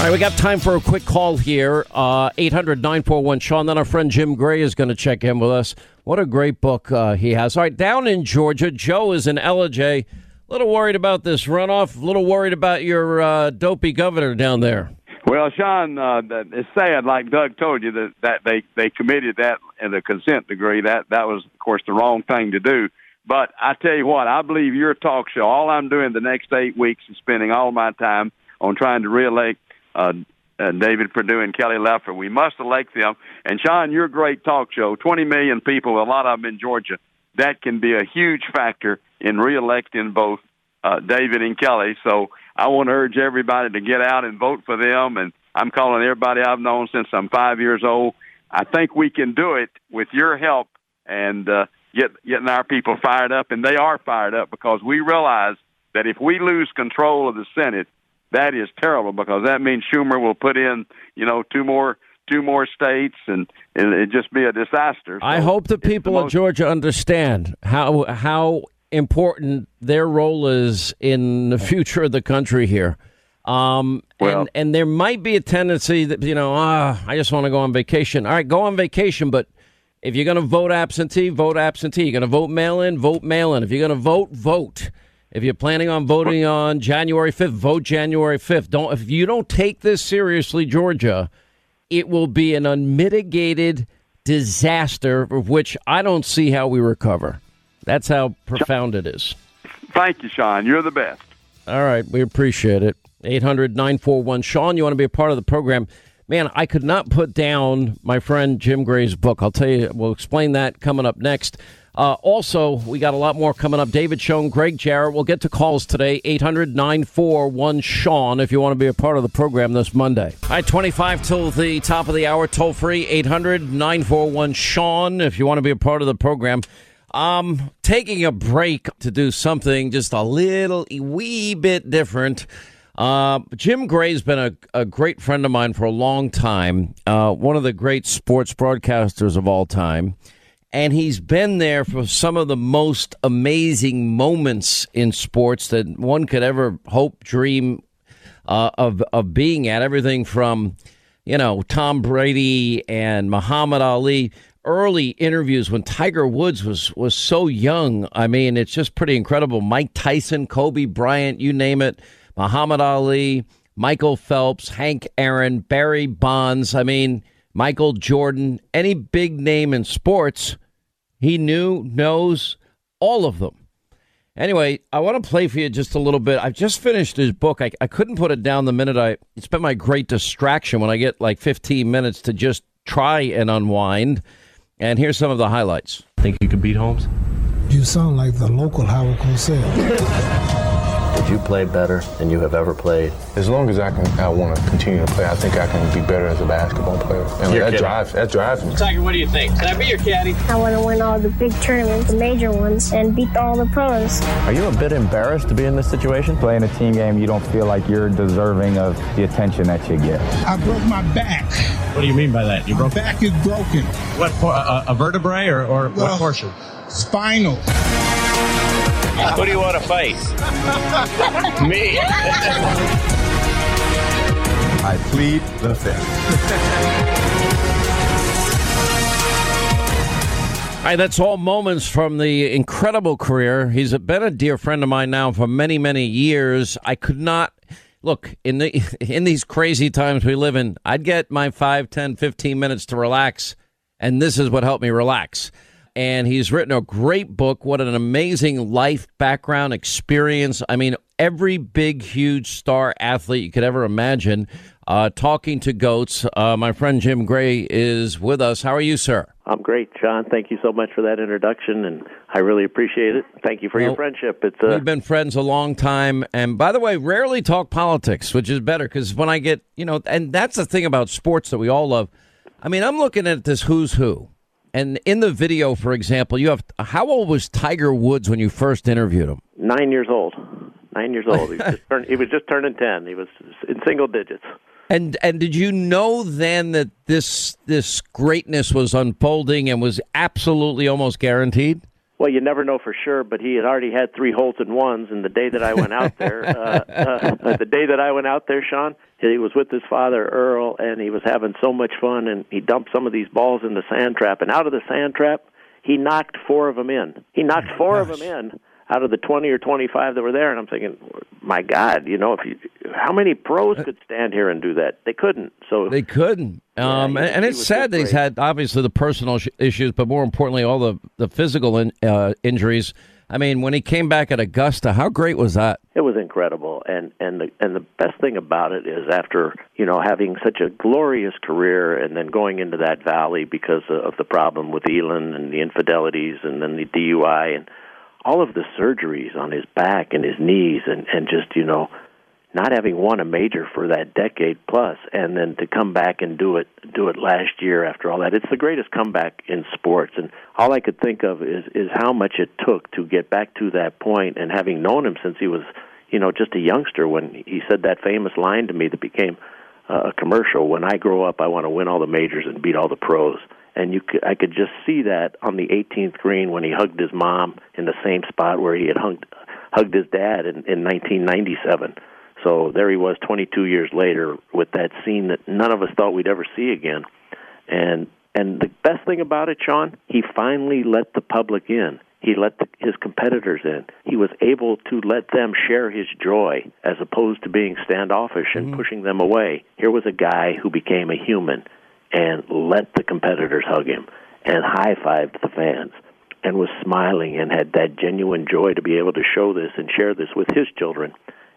All right, we got time for a quick call here. Uh, 800 941 Sean. Then our friend Jim Gray is going to check in with us. What a great book uh, he has. All right, down in Georgia, Joe is in Ellijay. A little worried about this runoff. A little worried about your uh, dopey governor down there. Well, Sean, uh, it's sad, like Doug told you, that, that they, they committed that in the consent degree. That, that was, of course, the wrong thing to do. But I tell you what, I believe your talk show, all I'm doing the next eight weeks is spending all my time on trying to reelect uh, uh, David Perdue and Kelly Loeffler. We must elect them. And Sean, your great talk show, 20 million people, a lot of them in Georgia, that can be a huge factor in reelecting both uh, David and Kelly. So I want to urge everybody to get out and vote for them. And I'm calling everybody I've known since I'm five years old. I think we can do it with your help and uh, get getting our people fired up, and they are fired up because we realize that if we lose control of the Senate, that is terrible because that means Schumer will put in, you know, two more two more states, and it'd just be a disaster. So I hope the people the most- of Georgia understand how how important their role is in the future of the country here. Um, well, and, and there might be a tendency that, you know, ah, I just want to go on vacation. All right, go on vacation, but if you're going to vote absentee, vote absentee. You're going to vote mail in, vote mail in. If you're going to vote, vote. If you're planning on voting on January 5th, vote January 5th. Don't if you don't take this seriously, Georgia, it will be an unmitigated disaster of which I don't see how we recover. That's how profound it is. Thank you, Sean. You're the best. All right. We appreciate it. 800 941 Sean, you want to be a part of the program? Man, I could not put down my friend Jim Gray's book. I'll tell you, we'll explain that coming up next. Uh, also, we got a lot more coming up. David Schoen, Gregg Jarrett. We'll get to calls today. 800 941 Sean if you want to be a part of the program this Monday. All right, 25 till the top of the hour. Toll free 800 941 Sean if you want to be a part of the program. Um, taking a break to do something just a little wee bit different. Uh, Jim Gray's been a, a great friend of mine for a long time, uh, one of the great sports broadcasters of all time. And he's been there for some of the most amazing moments in sports that one could ever hope, dream uh, of, of being at. Everything from, you know, Tom Brady and Muhammad Ali early interviews when Tiger Woods was was so young. I mean, it's just pretty incredible. Mike Tyson, Kobe Bryant, you name it, Muhammad Ali, Michael Phelps, Hank Aaron, Barry Bonds. I mean, Michael Jordan, any big name in sports, he knew, knows all of them. Anyway, I want to play for you just a little bit. I've just finished his book. I, I couldn't put it down the minute I. It's been my great distraction when I get like 15 minutes to just try and unwind. And here's some of the highlights. Think you can beat Holmes? You sound like the local Howard Cosell. Would you play better than you have ever played? As long as I can, I want to continue to play. I think I can be better as a basketball player. And that drives, that drives me. Tiger, what do you think? Can I be your caddy? I want to win all the big tournaments, the major ones, and beat all the pros. Are you a bit embarrassed to be in this situation? Playing a team game, you don't feel like you're deserving of the attention that you get. I broke my back. What do you mean by that? You broke my back is broken. What a, a vertebrae or, or well, what portion? Spinal. Who do you want to fight? Me. I plead the fifth. All right, that's all moments from the incredible career. He's been a dear friend of mine now for many, many years. I could not look in the in these crazy times we live in. I'd get my 5, 10, 15 minutes to relax, and this is what helped me relax and he's written a great book. What an amazing life background experience. I mean, every big, huge star athlete you could ever imagine. Uh, talking to goats, uh, my friend Jim Gray is with us. How are you, sir? I'm great, John. Thank you so much for that introduction, and I really appreciate it. Thank you for well, your friendship. It's uh... we've been friends a long time, and by the way, rarely talk politics, which is better because when I get you know, and that's the thing about sports that we all love. I mean, I'm looking at this who's who and in the video, for example, you have how old was Tiger Woods when you first interviewed him? Nine years old. Nine years old. He was just, turn, he was just turning ten. He was in single digits. And and did you know then that this this greatness was unfolding and was absolutely almost guaranteed? Well, you never know for sure, but he had already had three holes and ones. And the day that I went out there, uh, uh, the day that I went out there, Sean, he was with his father Earl, and he was having so much fun. And he dumped some of these balls in the sand trap, and out of the sand trap, he knocked four of them in. He knocked oh, four gosh. of them in out of the 20 or 25 that were there, and I'm thinking, my God, you know, if you, how many pros could stand here and do that? They couldn't. So They couldn't. Um, he- and, and it's sad that he's had obviously the personal sh- issues, but more importantly, all the the physical in, uh, injuries. I mean, when he came back at Augusta, how great was that? It was incredible, and and the and the best thing about it is after you know having such a glorious career, and then going into that valley because of the problem with Elin and the infidelities, and then the DUI, and all of the surgeries on his back and his knees, and and just you know not having won a major for that decade plus, and then to come back and do it do it last year after all that. It's the greatest comeback in sports, and all I could think of is is how much it took to get back to that point. And having known him since he was, you know, just a youngster, when he said that famous line to me that became uh, a commercial, "When I grow up, I want to win all the majors and beat all the pros." And you, could, I could just see that on the 18th green when he hugged his mom in the same spot where he had hugged hugged his dad in, in 1997. So there he was 22 years later with that scene that none of us thought we'd ever see again. And and the best thing about it, Sean, he finally let the public in. He let the, his competitors in. He was able to let them share his joy as opposed to being standoffish and mm-hmm. pushing them away. Here was a guy who became a human and let the competitors hug him and high fived the fans and was smiling and had that genuine joy to be able to show this and share this with his children.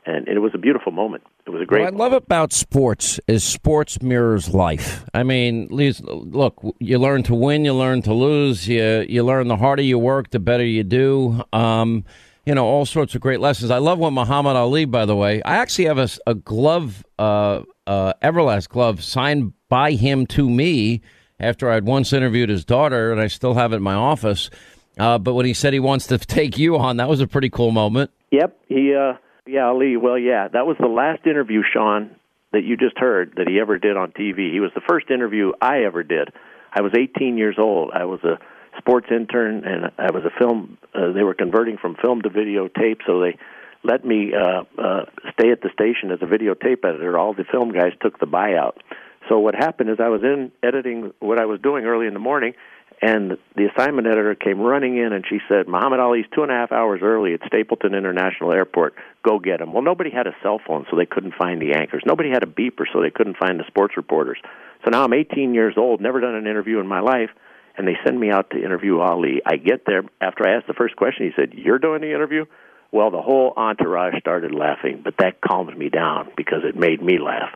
And it was a beautiful moment. It was a great. What I love about sports is sports mirrors life. I mean, look, you learn to win, you learn to lose, you you learn the harder you work, the better you do. Um, you know, all sorts of great lessons. I love what Muhammad Ali, by the way, I actually have a, a glove, uh, uh, Everlast glove, signed by him to me after I'd once interviewed his daughter, and I still have it in my office. Uh, but when he said he wants to take you on, that was a pretty cool moment. Yep, he. uh Yeah, Ali. Well, yeah, that was the last interview, Sean, that you just heard that he ever did on TV. He was the first interview I ever did. I was 18 years old. I was a sports intern, and I was a film. Uh, they were converting from film to videotape, so they let me uh, uh, stay at the station as a videotape editor. All the film guys took the buyout. So what happened is I was in editing what I was doing early in the morning, and the assignment editor came running in and she said, Muhammad Ali's two and a half hours early at Stapleton International Airport. Go get him. Well, nobody had a cell phone, so they couldn't find the anchors. Nobody had a beeper, so they couldn't find the sports reporters. So now I'm 18 years old, never done an interview in my life, and they send me out to interview Ali. I get there. After I asked the first question, he said, You're doing the interview? Well, the whole entourage started laughing, but that calmed me down because it made me laugh.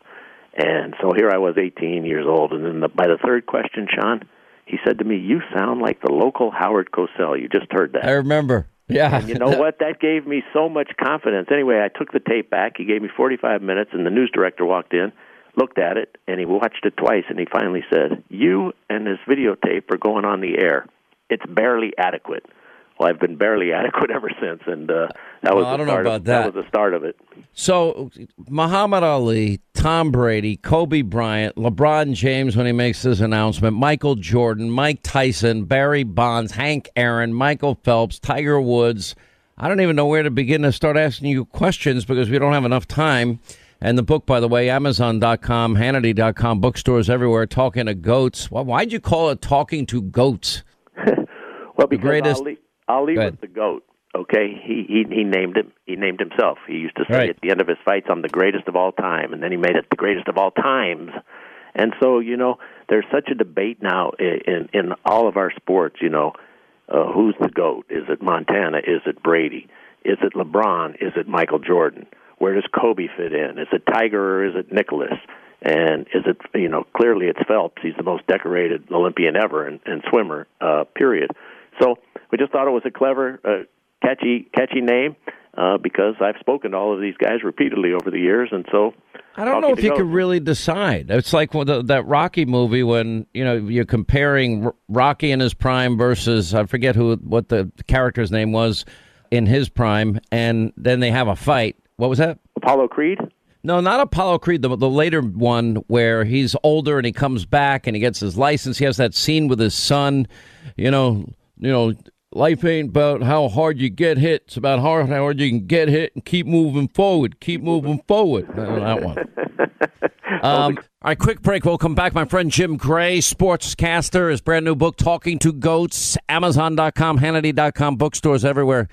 And so here I was, 18 years old, and then the, by the third question, Sean, he said to me, "You sound like the local Howard Cosell. You just heard that." I remember. Yeah. And you know what? That gave me so much confidence. Anyway, I took the tape back. He gave me 45 minutes, and the news director walked in, looked at it, and he watched it twice, and he finally said, "You and this videotape are going on the air. It's barely adequate." Well, I've been barely adequate ever since, and uh, that was Well, I the don't know start about of, that. was the start of it. So, Muhammad Ali, Tom Brady, Kobe Bryant, LeBron James when he makes his announcement, Michael Jordan, Mike Tyson, Barry Bonds, Hank Aaron, Michael Phelps, Tiger Woods. I don't even know where to begin to start asking you questions because we don't have enough time. And the book, by the way, Amazon.com, Hannity.com, bookstores everywhere, Talking to Goats. Well, why'd you call it Talking to Goats? Well, because greatest- Ali, Ali was the goat. Okay, he, he he named him. He named himself. He used to say Right. at the end of his fights, "I'm the greatest of all time," and then he made it the greatest of all times. And so, you know, there's such a debate now in in, in all of our sports. You know, uh, who's the goat? Is it Montana? Is it Brady? Is it LeBron? Is it Michael Jordan? Where does Kobe fit in? Is it Tiger or is it Nicklaus? And is it you know clearly it's Phelps? He's the most decorated Olympian ever and, and swimmer. Uh, period. So we just thought it was a clever, uh, catchy, catchy name uh, because I've spoken to all of these guys repeatedly over the years, and so I don't know if you Goats. could really decide. It's like the, that Rocky movie when you know you're comparing Rocky in his prime versus I forget who what the character's name was in his prime, and then they have a fight. What was that? Apollo Creed. No, not Apollo Creed. The, the later one where he's older and he comes back and he gets his license. He has that scene with his son. You know, you know, life ain't about how hard you get hit. It's about how how hard you can get hit and keep moving forward. Keep moving forward. That one. Um, all right, quick break. We'll come back. My friend Jim Gray, sportscaster, his brand new book, Talking to Goats, Amazon.com, Hannity.com, bookstores everywhere.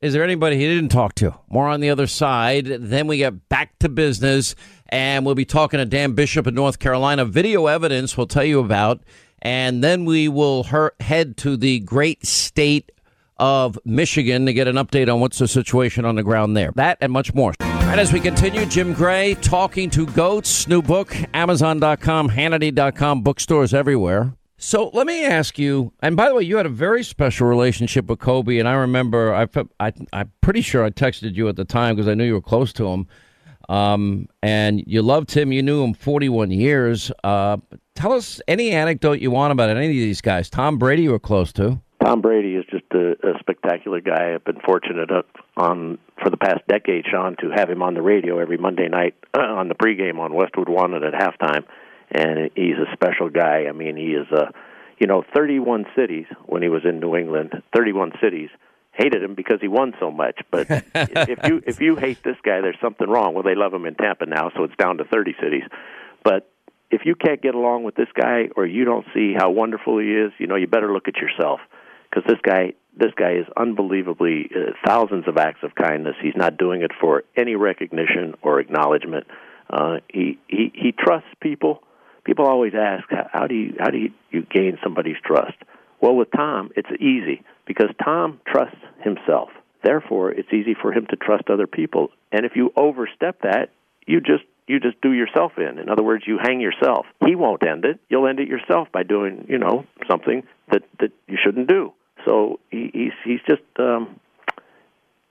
Is there anybody he didn't talk to? More on the other side. Then we get back to business, and we'll be talking to Dan Bishop in North Carolina. Video evidence we'll tell you about, and then we will her- head to the great state of Michigan to get an update on what's the situation on the ground there. That and much more. And as we continue, Jim Gray talking to goats, new book, Amazon.com, Hannity.com, bookstores everywhere. So let me ask you, and by the way, you had a very special relationship with Kobe, and I remember, I, I, I'm pretty sure I texted you at the time because I knew you were close to him. Um, and you loved him. You knew him 41 years. Uh, tell us any anecdote you want about any of these guys. Tom Brady, you were close to. Tom Brady is just a, a spectacular guy. I've been fortunate on for the past decade, Sean, to have him on the radio every Monday night on the pregame on Westwood One and at halftime. And he's a special guy. I mean, he is a, you know, 31 cities when he was in New England. 31 cities hated him because he won so much. But if you if you hate this guy, there's something wrong. Well, they love him in Tampa now, so it's down to 30 cities. But if you can't get along with this guy, or you don't see how wonderful he is, you know, you better look at yourself because this guy this guy is unbelievably uh, thousands of acts of kindness. He's not doing it for any recognition or acknowledgement. Uh, he he he trusts people. People always ask, how do you how do you, you gain somebody's trust? Well, with Tom, it's easy because Tom trusts himself. Therefore, it's easy for him to trust other people. And if you overstep that, you just you just do yourself in. In other words, you hang yourself. He won't end it. You'll end it yourself by doing, you know, something that that you shouldn't do. So he, he's he's just um,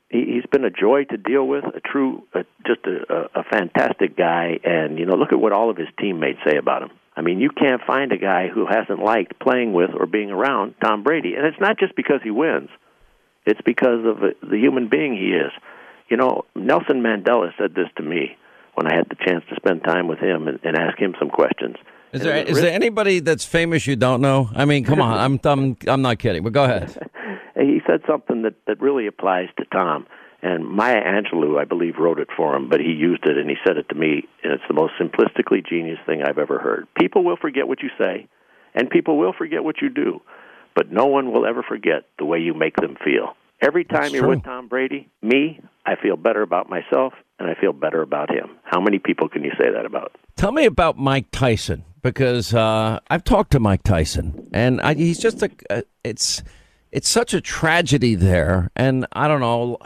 he, he's been a joy to deal with, a true, a, just a, a fantastic guy. And you know, look at what all of his teammates say about him. I mean, you can't find a guy who hasn't liked playing with or being around Tom Brady, and it's not just because he wins; it's because of the human being he is. You know, Nelson Mandela said this to me when I had the chance to spend time with him and, and ask him some questions. Is there is there anybody that's famous you don't know? I mean, come on, I'm I'm I'm not kidding, but go ahead. he said something that that really applies to Tom. And Maya Angelou, I believe, wrote it for him, but he used it and he said it to me, and it's the most simplistically genius thing I've ever heard. People will forget what you say, and people will forget what you do, but no one will ever forget the way you make them feel. Every time That's you're true. with Tom Brady, me, I feel better about myself, and I feel better about him. How many people can you say that about? Tell me about Mike Tyson because uh, I've talked to Mike Tyson, and I, he's just a. Uh, it's it's such a tragedy there, and I don't know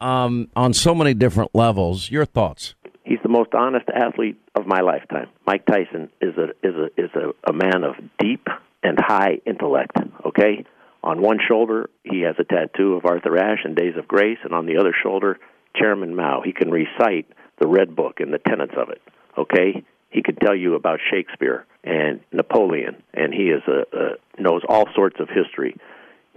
um, on so many different levels. Your thoughts? He's the most honest athlete of my lifetime. Mike Tyson is a is a is a, a man of deep and high intellect. Okay, on one shoulder he has a tattoo of Arthur Ashe and Days of Grace, and on the other shoulder Chairman Mao. He can recite the Red Book and the tenets of it. Okay, he could tell you about Shakespeare and Napoleon, and he is a, a knows all sorts of history.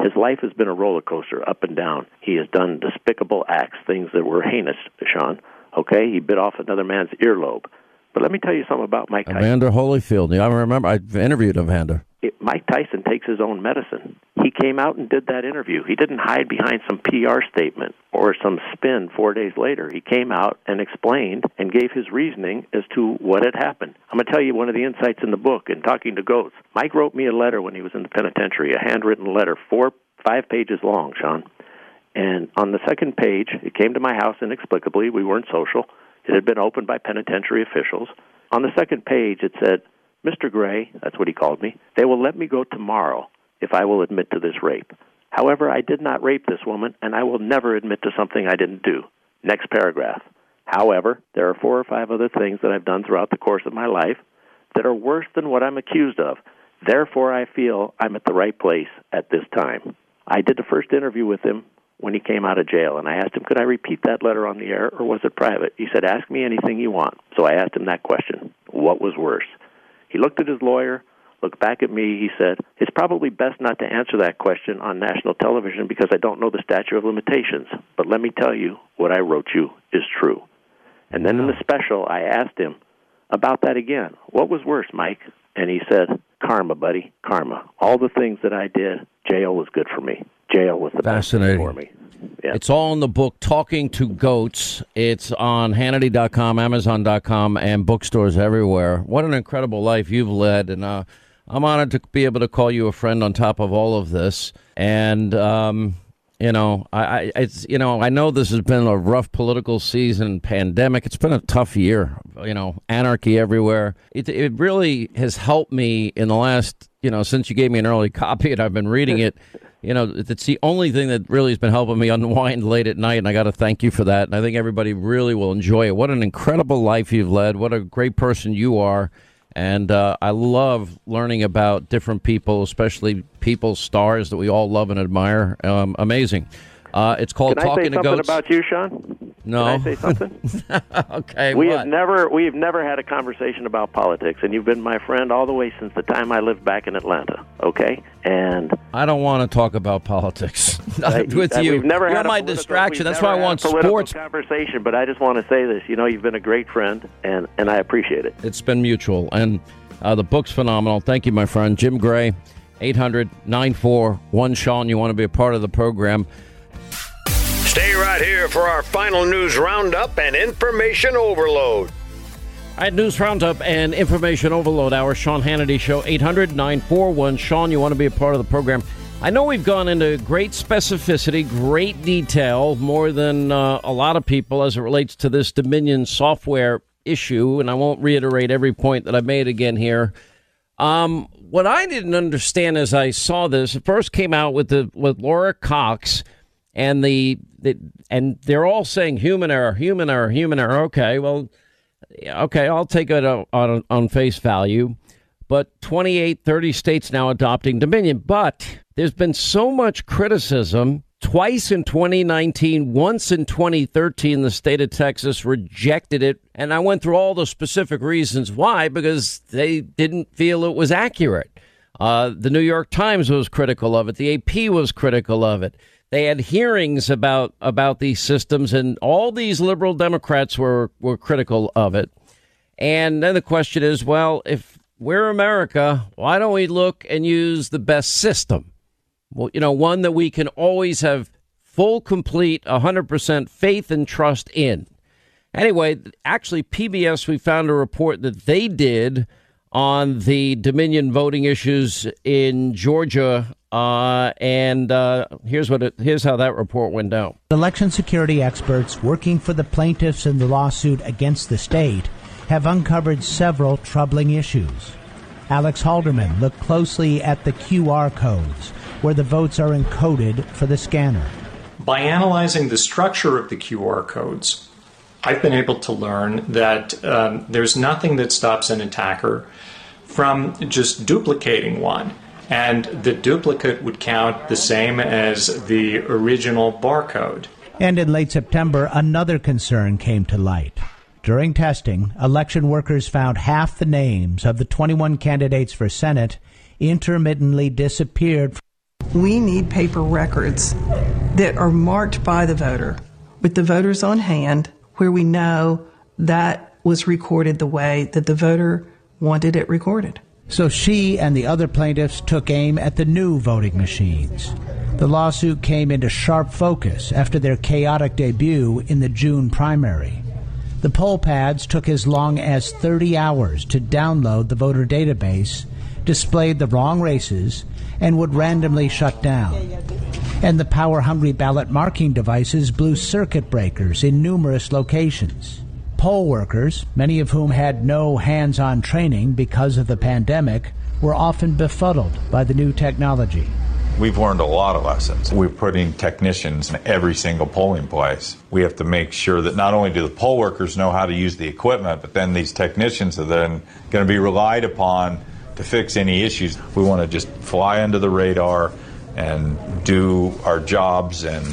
His life has been a roller coaster, up and down. He has done despicable acts, things that were heinous, Sean. Okay, he bit off another man's earlobe. But let me tell you something about Mike Tyson. Evander Holyfield. Yeah, I remember. I interviewed Evander. It, Mike Tyson takes his own medicine. He came out and did that interview. He didn't hide behind some PR statement or some spin four days later. He came out and explained and gave his reasoning as to what had happened. I'm going to tell you one of the insights in the book in talking to Goats. Mike wrote me a letter when he was in the penitentiary, a handwritten letter, four, five pages long, Sean. And on the second page, it came to my house inexplicably. We weren't social. It had been opened by penitentiary officials. On the second page, it said, Mr. Gray, that's what he called me, they will let me go tomorrow if I will admit to this rape. However, I did not rape this woman, and I will never admit to something I didn't do. Next paragraph. However, there are four or five other things that I've done throughout the course of my life that are worse than what I'm accused of. Therefore, I feel I'm at the right place at this time. I did the first interview with him when he came out of jail, and I asked him, could I repeat that letter on the air, or was it private? He said, ask me anything you want. So I asked him that question What was worse? He looked at his lawyer, looked back at me. He said, It's probably best not to answer that question on national television because I don't know the statute of limitations. But let me tell you, what I wrote you is true. And then in the special, I asked him about that again. What was worse, Mike? And he said, Karma, buddy, karma. All the things that I did, jail was good for me. Jail was the best Fascinating. for me. Yeah. It's all in the book, Talking to Goats. It's on Hannity.com, Amazon.com, and bookstores everywhere. What an incredible life you've led. And uh, I'm honored to be able to call you a friend on top of all of this. And um, You know, I, I it's you know I know this has been a rough political season, pandemic. It's been a tough year. You know, anarchy everywhere. It it really has helped me in the last you know since you gave me an early copy and I've been reading it. You know, it's the only thing that really has been helping me unwind late at night, and I got to thank you for that. And I think everybody really will enjoy it. What an incredible life you've led. What a great person you are. And uh, I love learning about different people, especially people, stars that we all love and admire. Um, amazing. Uh, it's called Can I Talking say to something Goats. about you, Sean? no. Can I say something? okay. we what? have never we have never had a conversation about politics, and you've been my friend all the way since the time I lived back in Atlanta. Okay, and I don't want to talk about politics I- with I- you. We've never You're had my distraction. That's why I want sports. conversation. But I just want to say this. You know, you've been a great friend, and and I appreciate it. It's been mutual. And uh, the book's phenomenal. Thank you, my friend. Jim Gray, 800 941 Sean. You want to be a part of the program. Here for our final news roundup and information overload. Right, news roundup and information overload hour. Sean Hannity Show, 800 941 Sean. You want to be a part of the program. I know we've gone into great specificity, great detail, more than uh, a lot of people as it relates to this Dominion software issue, and I won't reiterate every point that I made again here. Um, what I didn't understand as I saw this, it first came out with the with Laura Cox, and the, the and they're all saying human error, human error, human error. Okay, well, okay, I'll take it on, on, face value. But 28, 30 states now adopting Dominion. But there's been so much criticism. Twice in 2019, once in 2013, the state of Texas rejected it. And I went through all the specific reasons why, because they didn't feel it was accurate. Uh, the New York Times was critical of it. The AP was critical of it. They had hearings about about these systems, and all these liberal Democrats were were critical of it. And then the question is, well, if we're America, why don't we look and use the best system? Well, you know, one that we can always have full, complete, 100% faith and trust in. Anyway, actually, PBS, we found a report that they did on the Dominion voting issues in Georgia. Uh, and uh, here's what it, here's how that report went down. Election security experts working for the plaintiffs in the lawsuit against the state have uncovered several troubling issues. Alex Halderman looked closely at the QR codes where the votes are encoded for the scanner. By analyzing the structure of the QR codes, I've been able to learn that um, there's nothing that stops an attacker from just duplicating one. And the duplicate would count the same as the original barcode. And in late September, another concern came to light. During testing, election workers found half the names of the 21 candidates for Senate intermittently disappeared. We need paper records that are marked by the voter with the voters on hand where we know that was recorded the way that the voter wanted it recorded. So she and the other plaintiffs took aim at the new voting machines. The lawsuit came into sharp focus after their chaotic debut in the June primary. The poll pads took as long as 30 hours to download the voter database, displayed the wrong races, and would randomly shut down. And the power hungry ballot marking devices blew circuit breakers in numerous locations. Poll workers, many of whom had no hands on training because of the pandemic, were often befuddled by the new technology. We've learned a lot of lessons. We're putting technicians in every single polling place. We have to make sure that not only do the poll workers know how to use the equipment, but then these technicians are then going to be relied upon to fix any issues. We want to just fly under the radar and do our jobs and,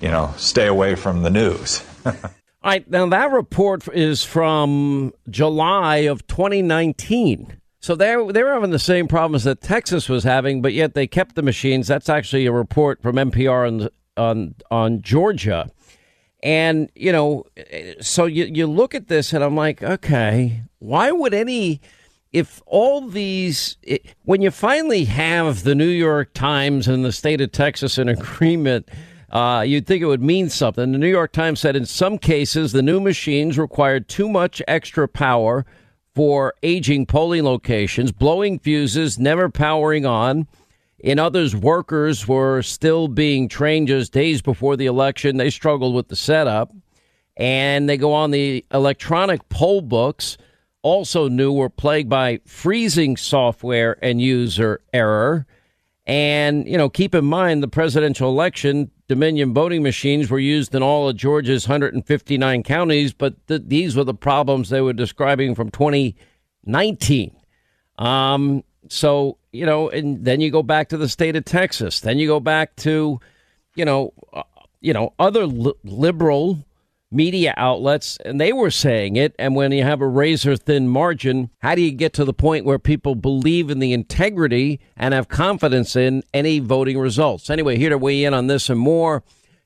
you know, stay away from the news. All right, now that report is from July of 2019. So they're they're having the same problems that Texas was having, but yet they kept the machines. That's actually a report from NPR on on on Georgia, and you know, so you you look at this and I'm like, okay, why would any if all these it, when you finally have the New York Times and the state of Texas in agreement. Uh, you'd think it would mean something. The New York Times said in some cases the new machines required too much extra power for aging polling locations, blowing fuses, never powering on. In others, workers were still being trained just days before the election. They struggled with the setup. And they go on the electronic poll books, also new, were plagued by freezing software and user error. And, you know, keep in mind the presidential election, Dominion voting machines were used in all of Georgia's 159 counties, but th- these were the problems they were describing from 2019. Um, so, you know, and then you go back to the state of Texas. Then you go back to, you know, uh, you know, other li- liberal media outlets, and they were saying it. And when you have a razor thin margin, how do you get to the point where people believe in the integrity and have confidence in any voting results? Anyway, here to weigh in on this and more,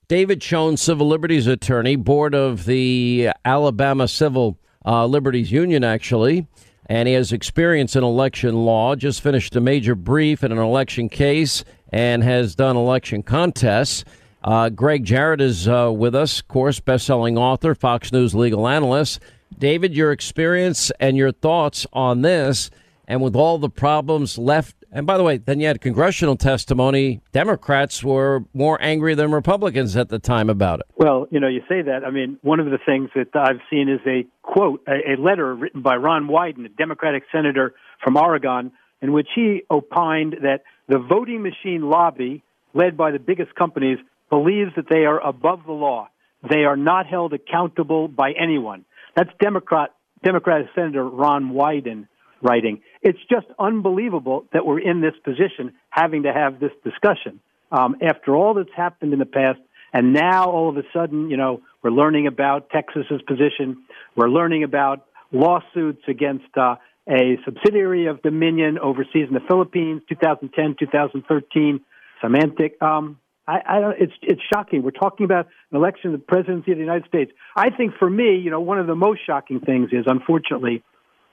David Schoen, civil liberties attorney, board of the Alabama Civil uh, Liberties Union, actually. And he has experience in election law, just finished a major brief in an election case, and has done election contests. Uh, Gregg Jarrett is uh, with us, of course, best-selling author, Fox News legal analyst. David, your experience and your thoughts on this, and with all the problems left. And by the way, then you had congressional testimony. Democrats were more angry than Republicans at the time about it. Well, you know, you say that. I mean, one of the things that I've seen is a quote, a, a letter written by Ron Wyden, a Democratic senator from Oregon, in which he opined that the voting machine lobby, led by the biggest companies, believes that they are above the law. They are not held accountable by anyone. That's Democrat Democratic Senator Ron Wyden writing. It's just unbelievable that we're in this position having to have this discussion um, after all that's happened in the past. And now all of a sudden, you know, we're learning about Texas's position. We're learning about lawsuits against uh, a subsidiary of Dominion overseas in the Philippines, 2010, 2013. Smartmatic. Um, I, I don't, it's it's shocking. We're talking about an election of the presidency of the United States. I think for me, you know, one of the most shocking things is, unfortunately,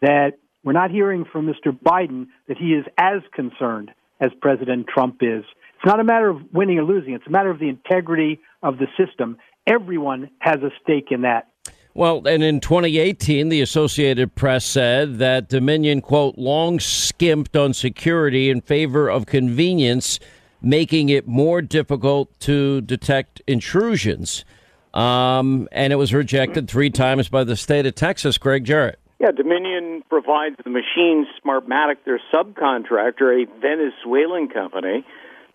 that we're not hearing from Mr. Biden that he is as concerned as President Trump is. It's not a matter of winning or losing. It's a matter of the integrity of the system. Everyone has a stake in that. Well, and in 2018, the Associated Press said that Dominion, quote, long skimped on security in favor of convenience making it more difficult to detect intrusions. Um, and it was rejected three times by the state of Texas. Gregg Jarrett. Yeah, Dominion provides the machine Smartmatic, their subcontractor, a Venezuelan company,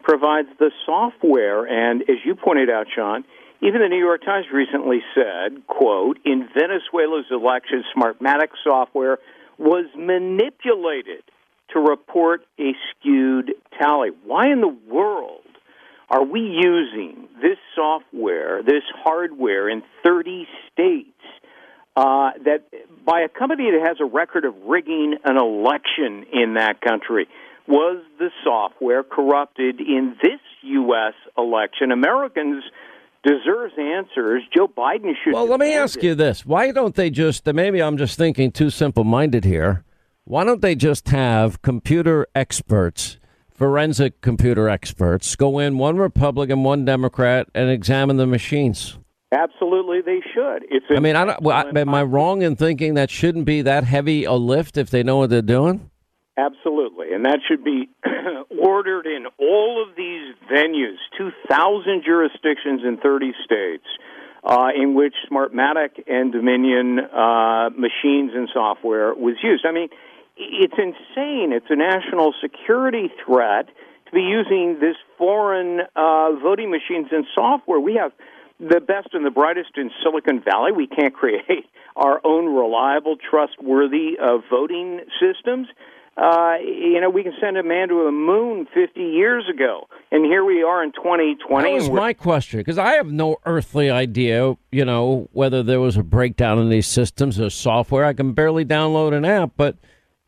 provides the software. And as you pointed out, Sean, even the New York Times recently said, quote, in Venezuela's election, Smartmatic software was manipulated to report a skewed tally. Why in the world are we using this software, this hardware in 30 states uh, that by a company that has a record of rigging an election in that country? Was the software corrupted in this U.S. election? Americans deserves answers. Joe Biden should. Well, let me ask it. you this: Why don't they just? Maybe I'm just thinking too simple-minded here. Why don't they just have computer experts, forensic computer experts, go in, one Republican, one Democrat, and examine the machines? Absolutely, they should. It's I mean, I don't, well, I, am I wrong in thinking that shouldn't be that heavy a lift if they know what they're doing? Absolutely, and that should be ordered in all of these venues, 2,000 jurisdictions in 30 states, uh, in which Smartmatic and Dominion uh, machines and software was used. I mean, it's insane. It's a national security threat to be using this foreign uh, voting machines and software. We have the best and the brightest in Silicon Valley. We can't create our own reliable, trustworthy uh, voting systems. Uh, you know, we can send a man to the moon 50 years ago, and here we are in 2020. That was my question because I have no earthly idea, you know, whether there was a breakdown in these systems or software. I can barely download an app, but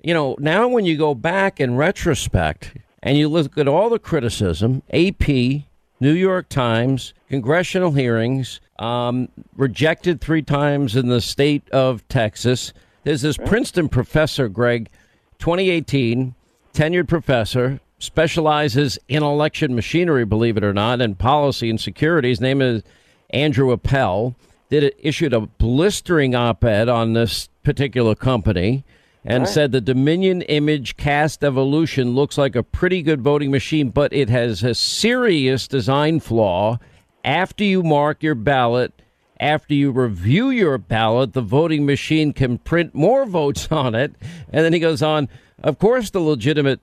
you know, now when you go back in retrospect and you look at all the criticism, AP, New York Times, congressional hearings, um, rejected three times in the state of Texas. There's this Princeton professor, Greg 2018, tenured professor, specializes in election machinery, believe it or not, and policy and security. His name is Andrew Appel. Did it, issued a blistering op-ed on this particular company, and Right. said the Dominion ImageCast Evolution looks like a pretty good voting machine, but it has a serious design flaw. After you mark your ballot, after you review your ballot, the voting machine can print more votes on it. And then he goes on, of course, the legitimate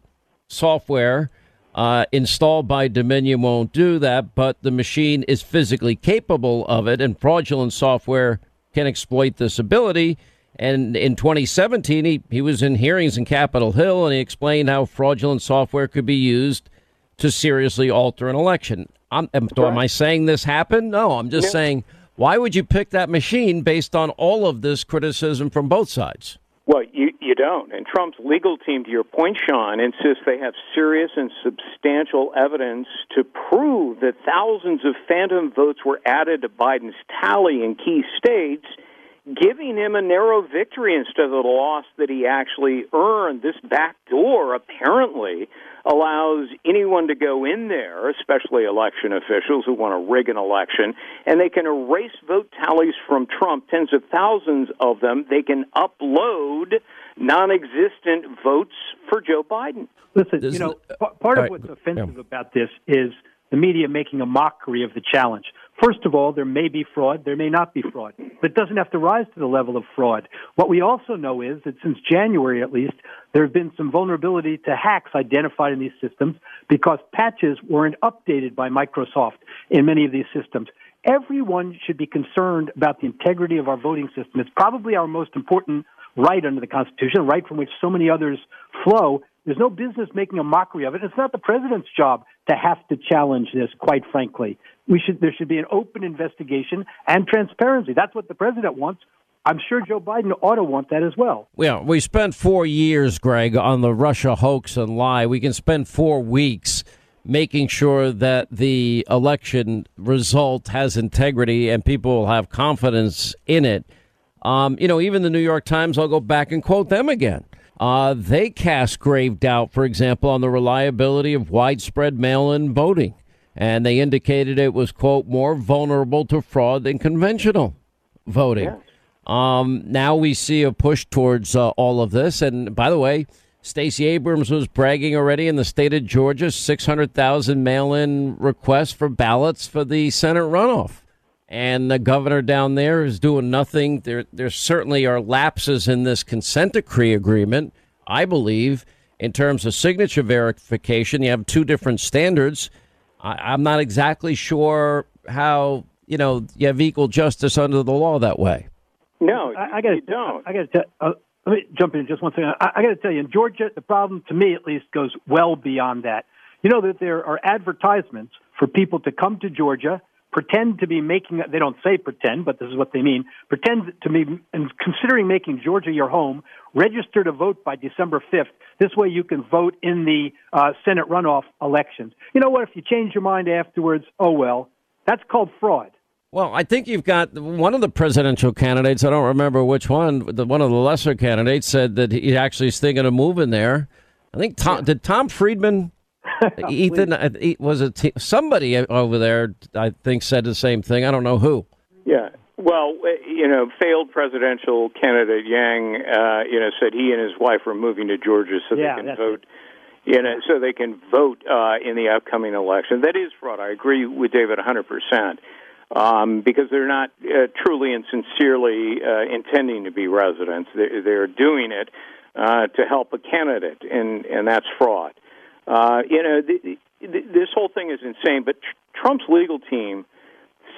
software uh, installed by Dominion won't do that, but the machine is physically capable of it, and fraudulent software can exploit this ability. And in 2017, he, he was in hearings in Capitol Hill, and he explained how fraudulent software could be used to seriously alter an election. I'm, am, am I saying this happened? No, I'm just No. saying, why would you pick that machine based on all of this criticism from both sides? Well, you you don't. And Trump's legal team, to your point, Sean, insists they have serious and substantial evidence to prove that thousands of phantom votes were added to Biden's tally in key states, giving him a narrow victory instead of the loss that he actually earned. This backdoor apparently allows anyone to go in there, especially election officials who want to rig an election, and they can erase vote tallies from Trump, tens of thousands of them. They can upload non existent votes for Joe Biden. Listen, you know, p- part of what's offensive about this is the media making a mockery of the challenge. First of all, there may be fraud, there may not be fraud, but it doesn't have to rise to the level of fraud. What we also know is that since January at least, there have been some vulnerability to hacks identified in these systems because patches weren't updated by Microsoft in many of these systems. Everyone should be concerned about the integrity of our voting system. It's probably our most important right under the Constitution, a right from which so many others flow. There's no business making a mockery of it. It's not the president's job to have to challenge this, quite frankly. We should, there should be an open investigation and transparency. That's what the president wants. I'm sure Joe Biden ought to want that as well. Well, we spent four years, Gregg, on the Russia hoax and lie. We can spend four weeks making sure that the election result has integrity and people will have confidence in it. Um, you know, even the New York Times, I'll go back and quote them again. Uh, they cast grave doubt, for example, on the reliability of widespread mail in voting. And they indicated it was, quote, more vulnerable to fraud than conventional voting. Um, now we see a push towards uh, all of this. And by the way, Stacey Abrams was bragging already in the state of Georgia 600,000 mail in requests for ballots for the Senate runoff. And the governor down there is doing nothing. There, there certainly are lapses in this consent decree agreement, I believe, in terms of signature verification. You have two different standards. I, I'm not exactly sure how, you know, you have equal justice under the law that way. No, I, I got to don't. I got to. Uh, let me jump in just one second. I, I got to tell you, in Georgia, the problem to me at least goes well beyond that. You know that there are advertisements for people to come to Georgia, pretend to be making. They don't say pretend, but this is what they mean. Pretend to be and considering making Georgia your home. Register to vote by December fifth. This way, you can vote in the uh, Senate runoff elections. You know what? If you change your mind afterwards, oh well. That's called fraud. Well, I think you've got one of the presidential candidates. I don't remember which one. The, one of the lesser candidates said that he actually is thinking of moving there. I think Tom did Tom Friedman, Ethan he- was it T- somebody over there? I think said the same thing. I don't know who. Yeah. Well, uh, you know, failed presidential candidate Yang, uh, you know, said he and his wife are moving to Georgia so Yeah, they can that's vote. You know, so they can vote uh, in the upcoming election. That is fraud. I agree with David 100 percent. Um, because they're not uh, truly and sincerely uh, intending to be residents. They're, they're doing it uh, to help a candidate, and, and that's fraud. Uh, you know, th- th- this whole thing is insane, but tr- Trump's legal team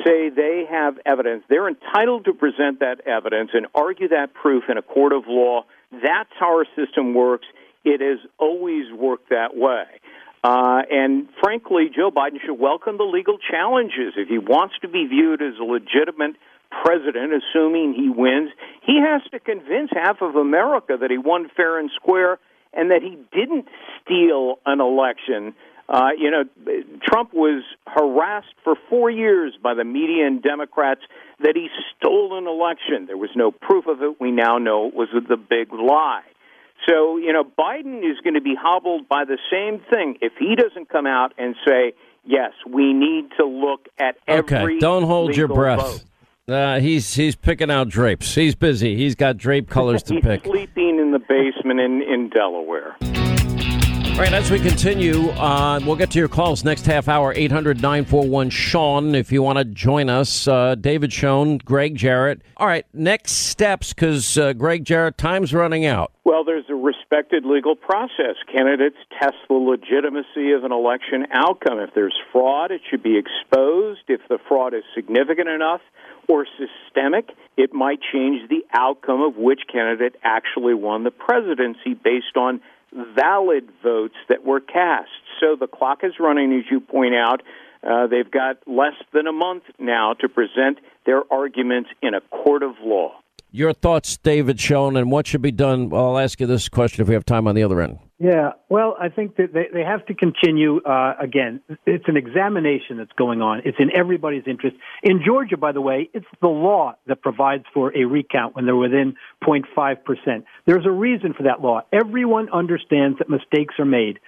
say they have evidence. They're entitled to present that evidence and argue that proof in a court of law. That's how our system works. It has always worked that way. Uh, and frankly, Joe Biden should welcome the legal challenges. If he wants to be viewed as a legitimate president, assuming he wins, he has to convince half of America that he won fair and square and that he didn't steal an election. Uh, you know, Trump was harassed for four years by the media and Democrats that he stole an election. There was no proof of it. We now know it was the big lie. So, you know, Biden is going to be hobbled by the same thing if he doesn't come out and say, yes, we need to look at every. Okay, don't hold your breath. Uh, he's he's picking out drapes. He's busy. He's got drape colors to pick. sleeping in the basement in, in Delaware. All right, as we continue, uh, we'll get to your calls next half hour, 800 941 Sean, if you want to join us. Uh, David Schoen, Gregg Jarrett. All right, next steps, because uh, Gregg Jarrett, time's running out. Well, there's a respected legal process. Candidates test the legitimacy of an election outcome. If there's fraud, it should be exposed. If the fraud is significant enough or systemic, it might change the outcome of which candidate actually won the presidency based on valid votes that were cast. So the clock is running, as you point out. Uh, they've got less than a month now to present their arguments in a court of law. Your thoughts, David Schoen, and what should be done? I'll ask you this question if we have time on the other end. Yeah, well, I think that they, they have to continue. Uh, again, it's an examination that's going on. It's in everybody's interest. In Georgia, by the way, it's the law that provides for a recount when they're within 0.5%. There's a reason for that law. Everyone understands that mistakes are made.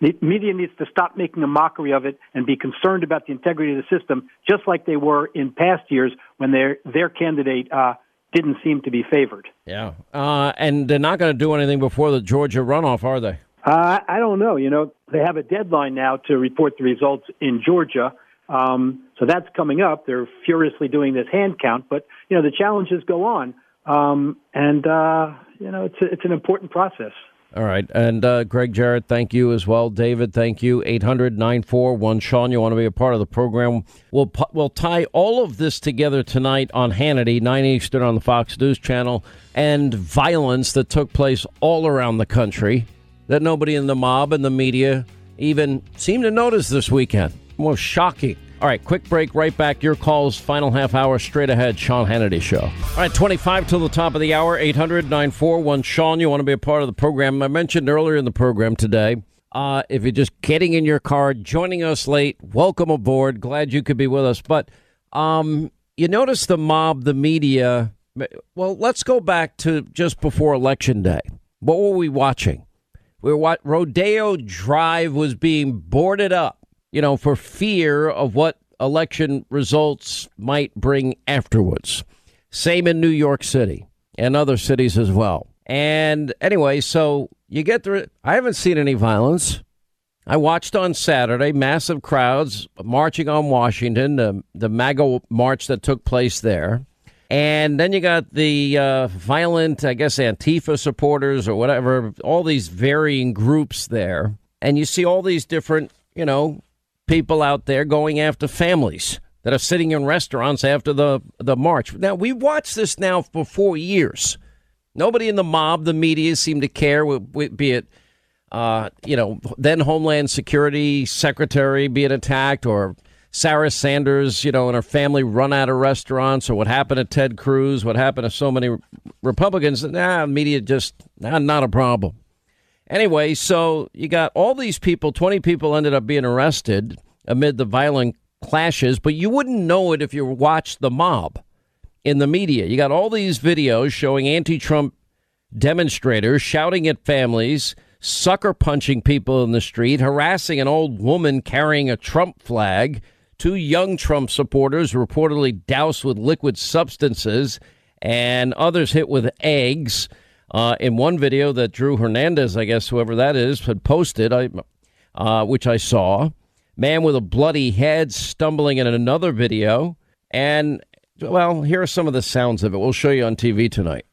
The media needs to stop making a mockery of it and be concerned about the integrity of the system, just like they were in past years when their their candidate uh, didn't seem to be favored. Yeah, uh, and they're not going to do anything before the Georgia runoff, are they? Uh, I don't know. You know, they have a deadline now to report the results in Georgia. Um, so that's coming up. They're furiously doing this hand count, but you know the challenges go on, um, and uh, you know it's a, it's an important process. All right. And uh, Gregg Jarrett, thank you as well. David, thank you. 800 941 Sean, you want to be a part of the program. We'll, we'll tie all of this together tonight on Hannity, 9 Eastern on the Fox News Channel, and violence that took place all around the country that nobody in the mob and the media even seemed to notice this weekend. More shocking. All right, quick break, right back. Your calls, final half hour, straight ahead, Sean Hannity Show. All right, 25 till the top of the hour, 800 941 Sean. You want to be a part of the program. I mentioned earlier in the program today, uh, if you're just getting in your car, joining us late, welcome aboard. Glad you could be with us. But um, you notice the mob, the media. Well, let's go back to just before Election Day. What were we watching? We were what Rodeo Drive was being boarded up you know, for fear of what election results might bring afterwards. Same in New York City and other cities as well. And anyway, so you get the. I haven't seen any violence. I watched on Saturday massive crowds marching on Washington, the, the MAGA march that took place there. And then you got the uh, violent, I guess, Antifa supporters or whatever, all these varying groups there. And you see all these different, you know, people out there going after families that are sitting in restaurants after the the march. Now we watched this now for four years. Nobody in the mob, the media, seemed to care. Be it, uh, you know, then Homeland Security Secretary being attacked, or Sarah Sanders, you know, and her family run out of restaurants, or what happened to Ted Cruz, what happened to so many Republicans. Nah, media just nah, not a problem. Anyway, so you got all these people, 20 people ended up being arrested amid the violent clashes, but you wouldn't know it if you watched the mob in the media. You got all these videos showing anti Trump demonstrators shouting at families, sucker punching people in the street, harassing an old woman carrying a Trump flag, two young Trump supporters reportedly doused with liquid substances, and others hit with eggs. Uh, in one video that Drew Hernandez, I guess whoever that is, had posted, I, uh, which I saw, man with a bloody head stumbling in another video, and well, here are some of the sounds of it. We'll show you on TV tonight.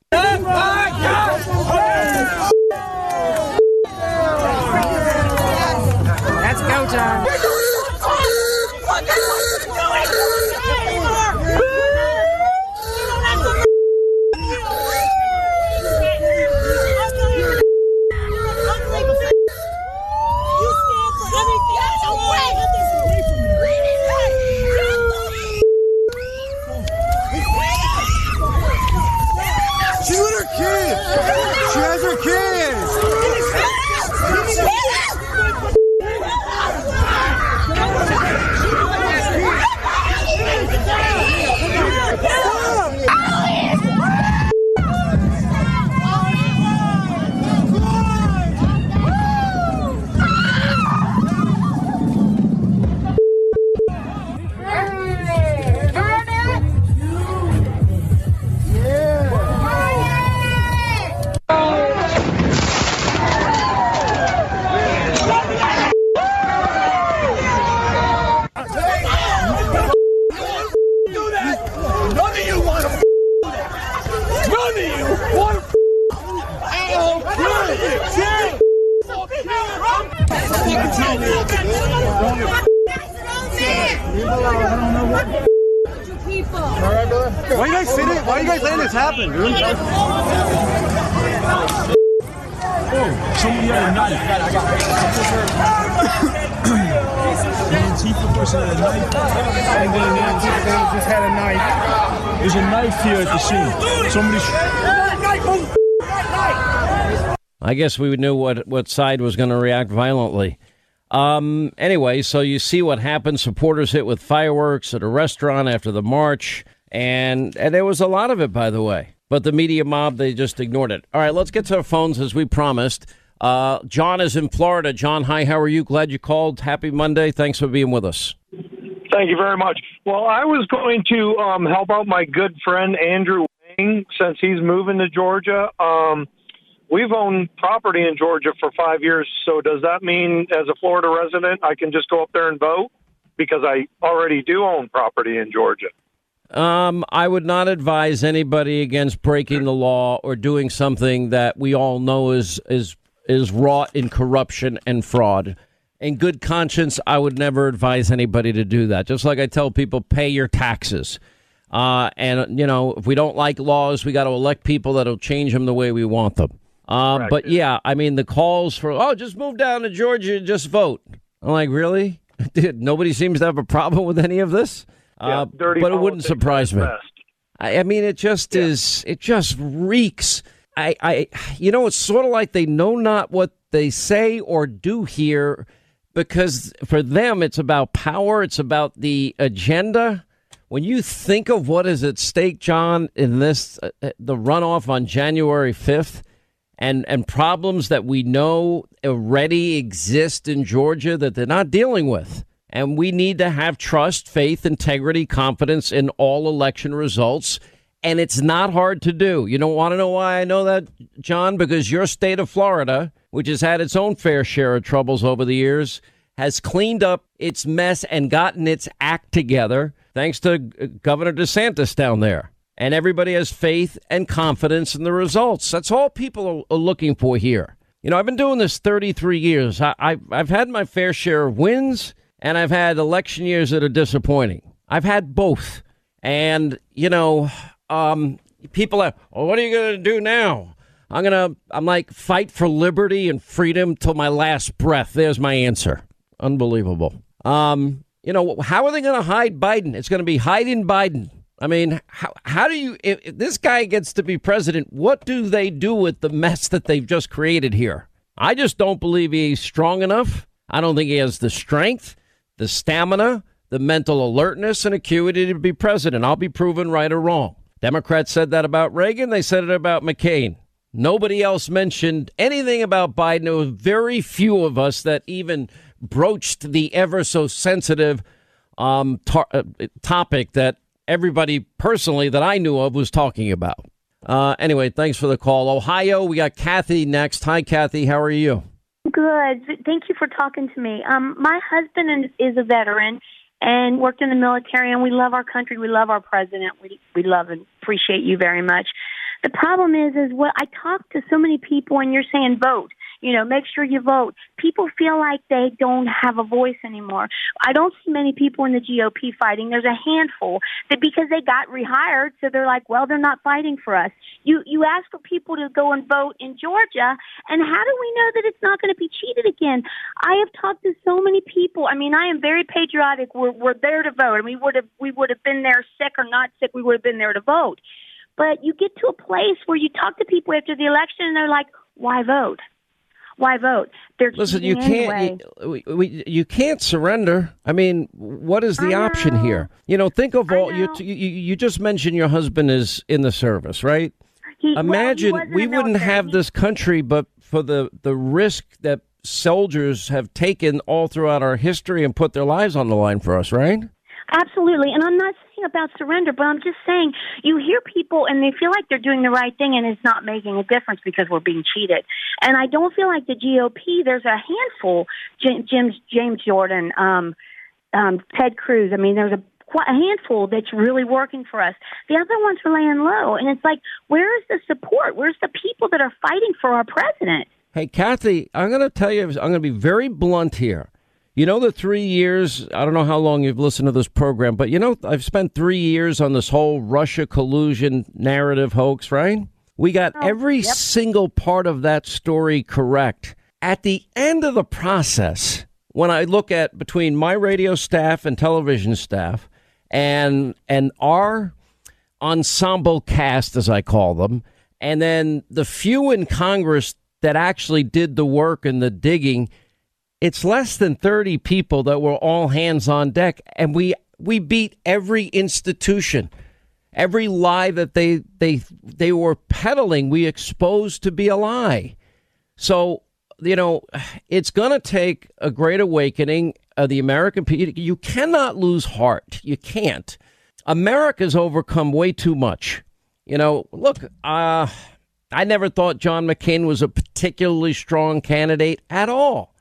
You guys letting this happen, dude? Somebody had a knife. The Antifa person had a knife. And then the Antifa just had a knife. There's a knife here at the scene. Somebody. I guess we knew what what side was going to react violently. Um, anyway, so you see what happened. Supporters hit with fireworks at a restaurant after the march, and and there was a lot of it, by the way. But the media mob they just ignored it. All right, let's get to our phones as we promised. Uh, John is in Florida. John, hi. How are you? Glad you called. Happy Monday. Thanks for being with us. Thank you very much. Well, I was going to um, help out my good friend Andrew Yang since he's moving to Georgia. Um, we've owned property in Georgia for five years. So does that mean, as a Florida resident, I can just go up there and vote because I already do own property in Georgia? Um, I would not advise anybody against breaking the law or doing something that we all know is is is wrought in corruption and fraud. In good conscience, I would never advise anybody to do that. Just like I tell people, pay your taxes. Uh, and you know, if we don't like laws, we got to elect people that'll change them the way we want them. Uh, but yeah, I mean, the calls for oh, just move down to Georgia, and just vote. I'm like, really? Dude, nobody seems to have a problem with any of this. Yeah, Uh, dirty but it wouldn't surprise me. I, I mean, it just is. It just reeks. I, I, you know, it's sort of like they know not what they say or do here, because for them it's about power. It's about the agenda. When you think of what is at stake, John, in this uh, uh, the runoff on January fifth, and and problems that we know already exist in Georgia that they're not dealing with. And we need to have trust, faith, integrity, confidence in all election results. And it's not hard to do. You don't want to know why I know that, John? Because your state of Florida, which has had its own fair share of troubles over the years, has cleaned up its mess and gotten its act together thanks to uh, Governor DeSantis down there. And everybody has faith and confidence in the results. That's all people are, looking for here. You know, I've been doing this 33 years. I, I, I've had my fair share of wins, and I've had election years that are disappointing. I've had both. And, you know, um, people are, well, what are you going to do now? I'm going to, I'm like, fight for liberty and freedom till my last breath. There's my answer. Unbelievable. Um, you know, how are they going to hide Biden? It's going to be hiding Biden. I mean, how, how do you, if, if this guy gets to be president, what do they do with the mess that they've just created here? I just don't believe he's strong enough. I don't think he has the strength, the stamina, the mental alertness, and acuity to be president. I'll be proven right or wrong. Democrats said that about Reagan. They said it about McCain. Nobody else mentioned anything about Biden. There were very few of us that even broached the ever so sensitive um, tar- uh, topic that everybody personally that I knew of was talking about. Uh, anyway, thanks for the call. Ohio, we got Kathy next. Hi, Kathy. How are you? Good. Thank you for talking to me. Um, my husband is a veteran and worked in the military, and we love our country. We love our president. We we love and appreciate you very much. The problem is, is what I talk to so many people, and you're saying vote. You know, make sure you vote. People feel like they don't have a voice anymore. I don't see many people in the GOP fighting. There's a handful that because they got rehired, so they're like, well, they're not fighting for us. You you ask for people to go and vote in Georgia, and how do we know that it's not going to be cheated again? I have talked to so many people. I mean, I am very patriotic. We're we're there to vote, and we would have we would have been there sick or not sick. We would have been there to vote. But you get to a place where you talk to people after the election, and they're like, why vote? Why vote? They're Listen, you can't anyway. you, we, we, you can't surrender. I mean, what is the option here? You know, think of all you, you. You just mentioned your husband is in the service, right? He- well, Imagine was we wouldn't have this country, but for the the risk that soldiers have taken all throughout our history and put their lives on the line for us, right? Absolutely. And I'm not saying about surrender, but I'm just saying you hear people and they feel like they're doing the right thing and it's not making a difference because we're being cheated. And I don't feel like the GOP, there's a handful, James, James Jordan, um, um, Ted Cruz. I mean, there's a a handful that's really working for us. The other ones are laying low. And it's like, where is the support? Where's the people that are fighting for our president? Hey, Kathy, I'm going to tell you, I'm going to be very blunt here. You know, the three years, I don't know how long you've listened to this program, but you know, I've spent three years on this whole Russia collusion narrative hoax, right? We got oh, every yep. single part of that story correct. At the end of the process, when I look at between my radio staff and television staff and and our ensemble cast as I call them, and then the few in Congress that actually did the work and the digging, it's less than 30 people that were all hands on deck and we we beat every institution. Every lie that they they they were peddling, we exposed to be a lie. So, you know, it's going to take a great awakening of the American people. You cannot lose heart. You can't. America's overcome way too much. You know, look, uh, I never thought John McCain was a particularly strong candidate at all.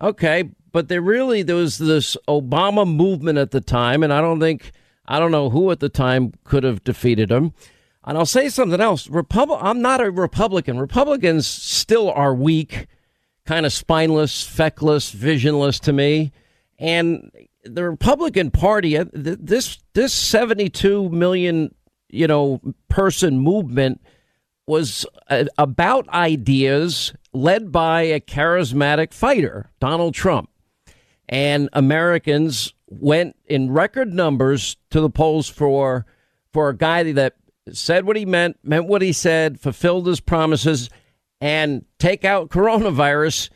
Okay, but there really there was this Obama movement at the time, and I don't think I don't know who at the time could have defeated him. And I'll say something else. Repub- I'm not a Republican. Republicans still are weak, kind of spineless, feckless, visionless to me. And the Republican Party, uh, this this 72 million, you know, person movement was about ideas led by a charismatic fighter, Donald Trump. And Americans went in record numbers to the polls for for a guy that said what he meant, meant what he said, fulfilled his promises, and take out coronavirus.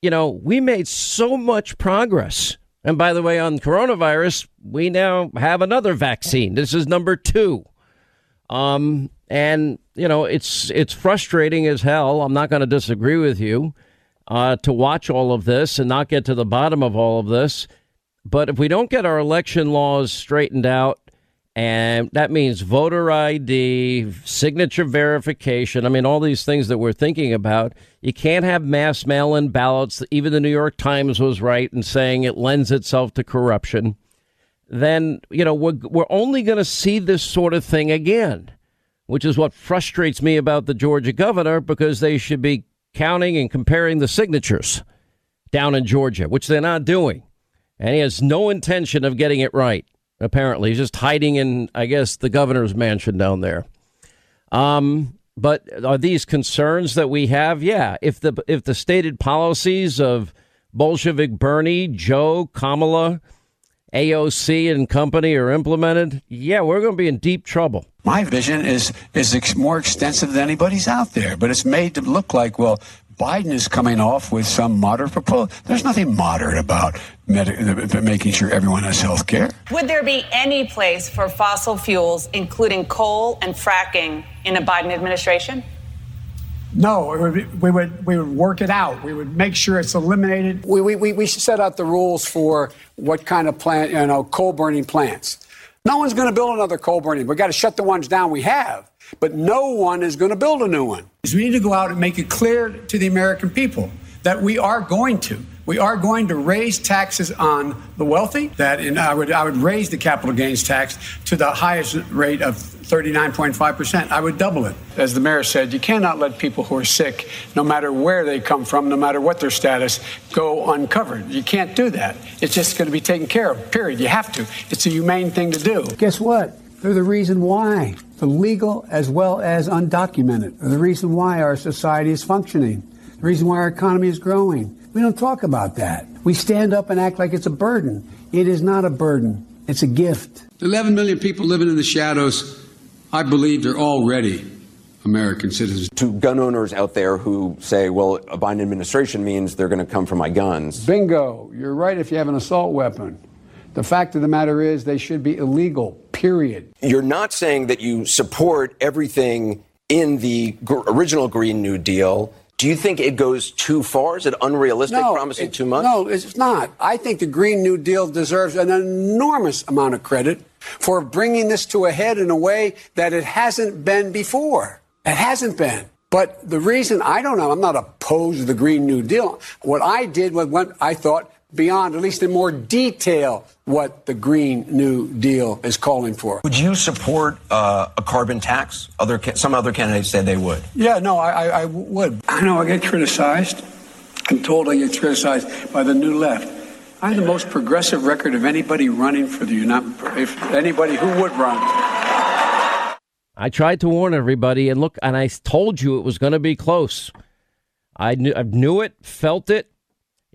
You know, we made so much progress. And by the way, on coronavirus, we now have another vaccine. This is number two. Um, and you know, it's it's frustrating as hell. I'm not going to disagree with you uh, to watch all of this and not get to the bottom of all of this. But if we don't get our election laws straightened out, and that means voter ID, signature verification. I mean, all these things that we're thinking about. You can't have mass mail in ballots. Even the New York Times was right in saying it lends itself to corruption. Then, you know, we're, we're only going to see this sort of thing again which is what frustrates me about the Georgia governor because they should be counting and comparing the signatures down in Georgia, which they're not doing. And he has no intention of getting it right. Apparently, he's just hiding in, I guess, the governor's mansion down there. Um, but are these concerns that we have? Yeah. If the if the stated policies of Bolshevik Bernie, Joe, Kamala, AOC and company are implemented, yeah, we're going to be in deep trouble. My vision is is ex- more extensive than anybody's out there, but it's made to look like well, Biden is coming off with some moderate proposal. There's nothing moderate about med- making sure everyone has health care. Would there be any place for fossil fuels, including coal and fracking, in a Biden administration? No, would, we would we would work it out. We would make sure it's eliminated. We we we set out the rules for what kind of plant, you know, coal burning plants. No one's going to build another coal burning. We've got to shut the ones down we have, but no one is going to build a new one. We need to go out and make it clear to the American people that we are going to. We are going to raise taxes on the wealthy. That and I would I would raise the capital gains tax to the highest rate of 39.5%. I would double it. As the mayor said, you cannot let people who are sick, no matter where they come from, no matter what their status, go uncovered. You can't do that. It's just going to be taken care of, period. You have to. It's a humane thing to do. Guess what? They're the reason why, the legal as well as undocumented, are the reason why our society is functioning, the reason why our economy is growing. We don't talk about that. We stand up and act like it's a burden. It is not a burden, it's a gift. 11 million people living in the shadows, I believe they're already American citizens. To gun owners out there who say, well, a Biden administration means they're going to come for my guns. Bingo. You're right if you have an assault weapon. The fact of the matter is, they should be illegal, period. You're not saying that you support everything in the original Green New Deal do you think it goes too far? Is it unrealistic, no, promising it, too much? No, it's not. I think the Green New Deal deserves an enormous amount of credit for bringing this to a head in a way that it hasn't been before. It hasn't been. But the reason I don't know, I'm not opposed to the Green New Deal. What I did was when I thought beyond, at least in more detail, what the Green New Deal is calling for. Would you support uh, a carbon tax? Other ca- some other candidates said they would. Yeah, no, I, I, I would. I know I get criticized. I'm told I get criticized by the new left. I have the most progressive record of anybody running for the United, if anybody who would run. I tried to warn everybody, and look, and I told you it was going to be close. I knew, I knew it, felt it.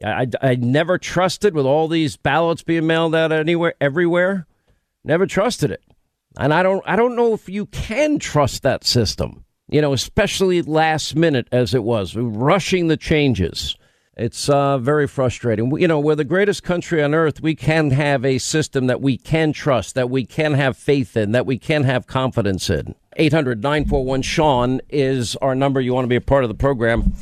I, I, never trusted with all these ballots being mailed out anywhere, everywhere. Never trusted it, and I don't. I don't know if you can trust that system. You know, especially last minute as it was, rushing the changes. It's uh, very frustrating. You know, we're the greatest country on earth. We can have a system that we can trust, that we can have faith in, that we can have confidence in. 800 941 Sean is our number. You want to be a part of the program.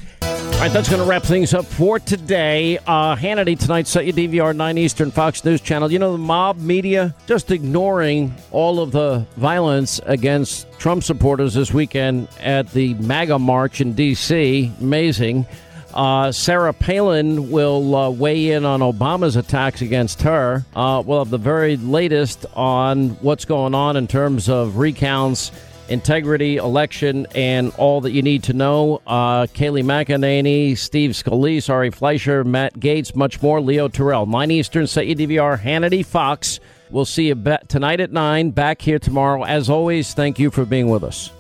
All right, that's going to wrap things up for today. Uh, Hannity tonight, set your DVR 9 Eastern Fox News Channel. You know, the mob media just ignoring all of the violence against Trump supporters this weekend at the MAGA march in D.C. Amazing. Uh, Sarah Palin will uh, weigh in on Obama's attacks against her. Uh, we'll have the very latest on what's going on in terms of recounts, integrity, election, and all that you need to know. Uh, Kayleigh McEnany, Steve Scalise, Ari Fleischer, Matt Gaetz, much more. Leo Terrell, 9 Eastern, set your DVR, Hannity Fox. We'll see you tonight at 9, back here tomorrow. As always, thank you for being with us.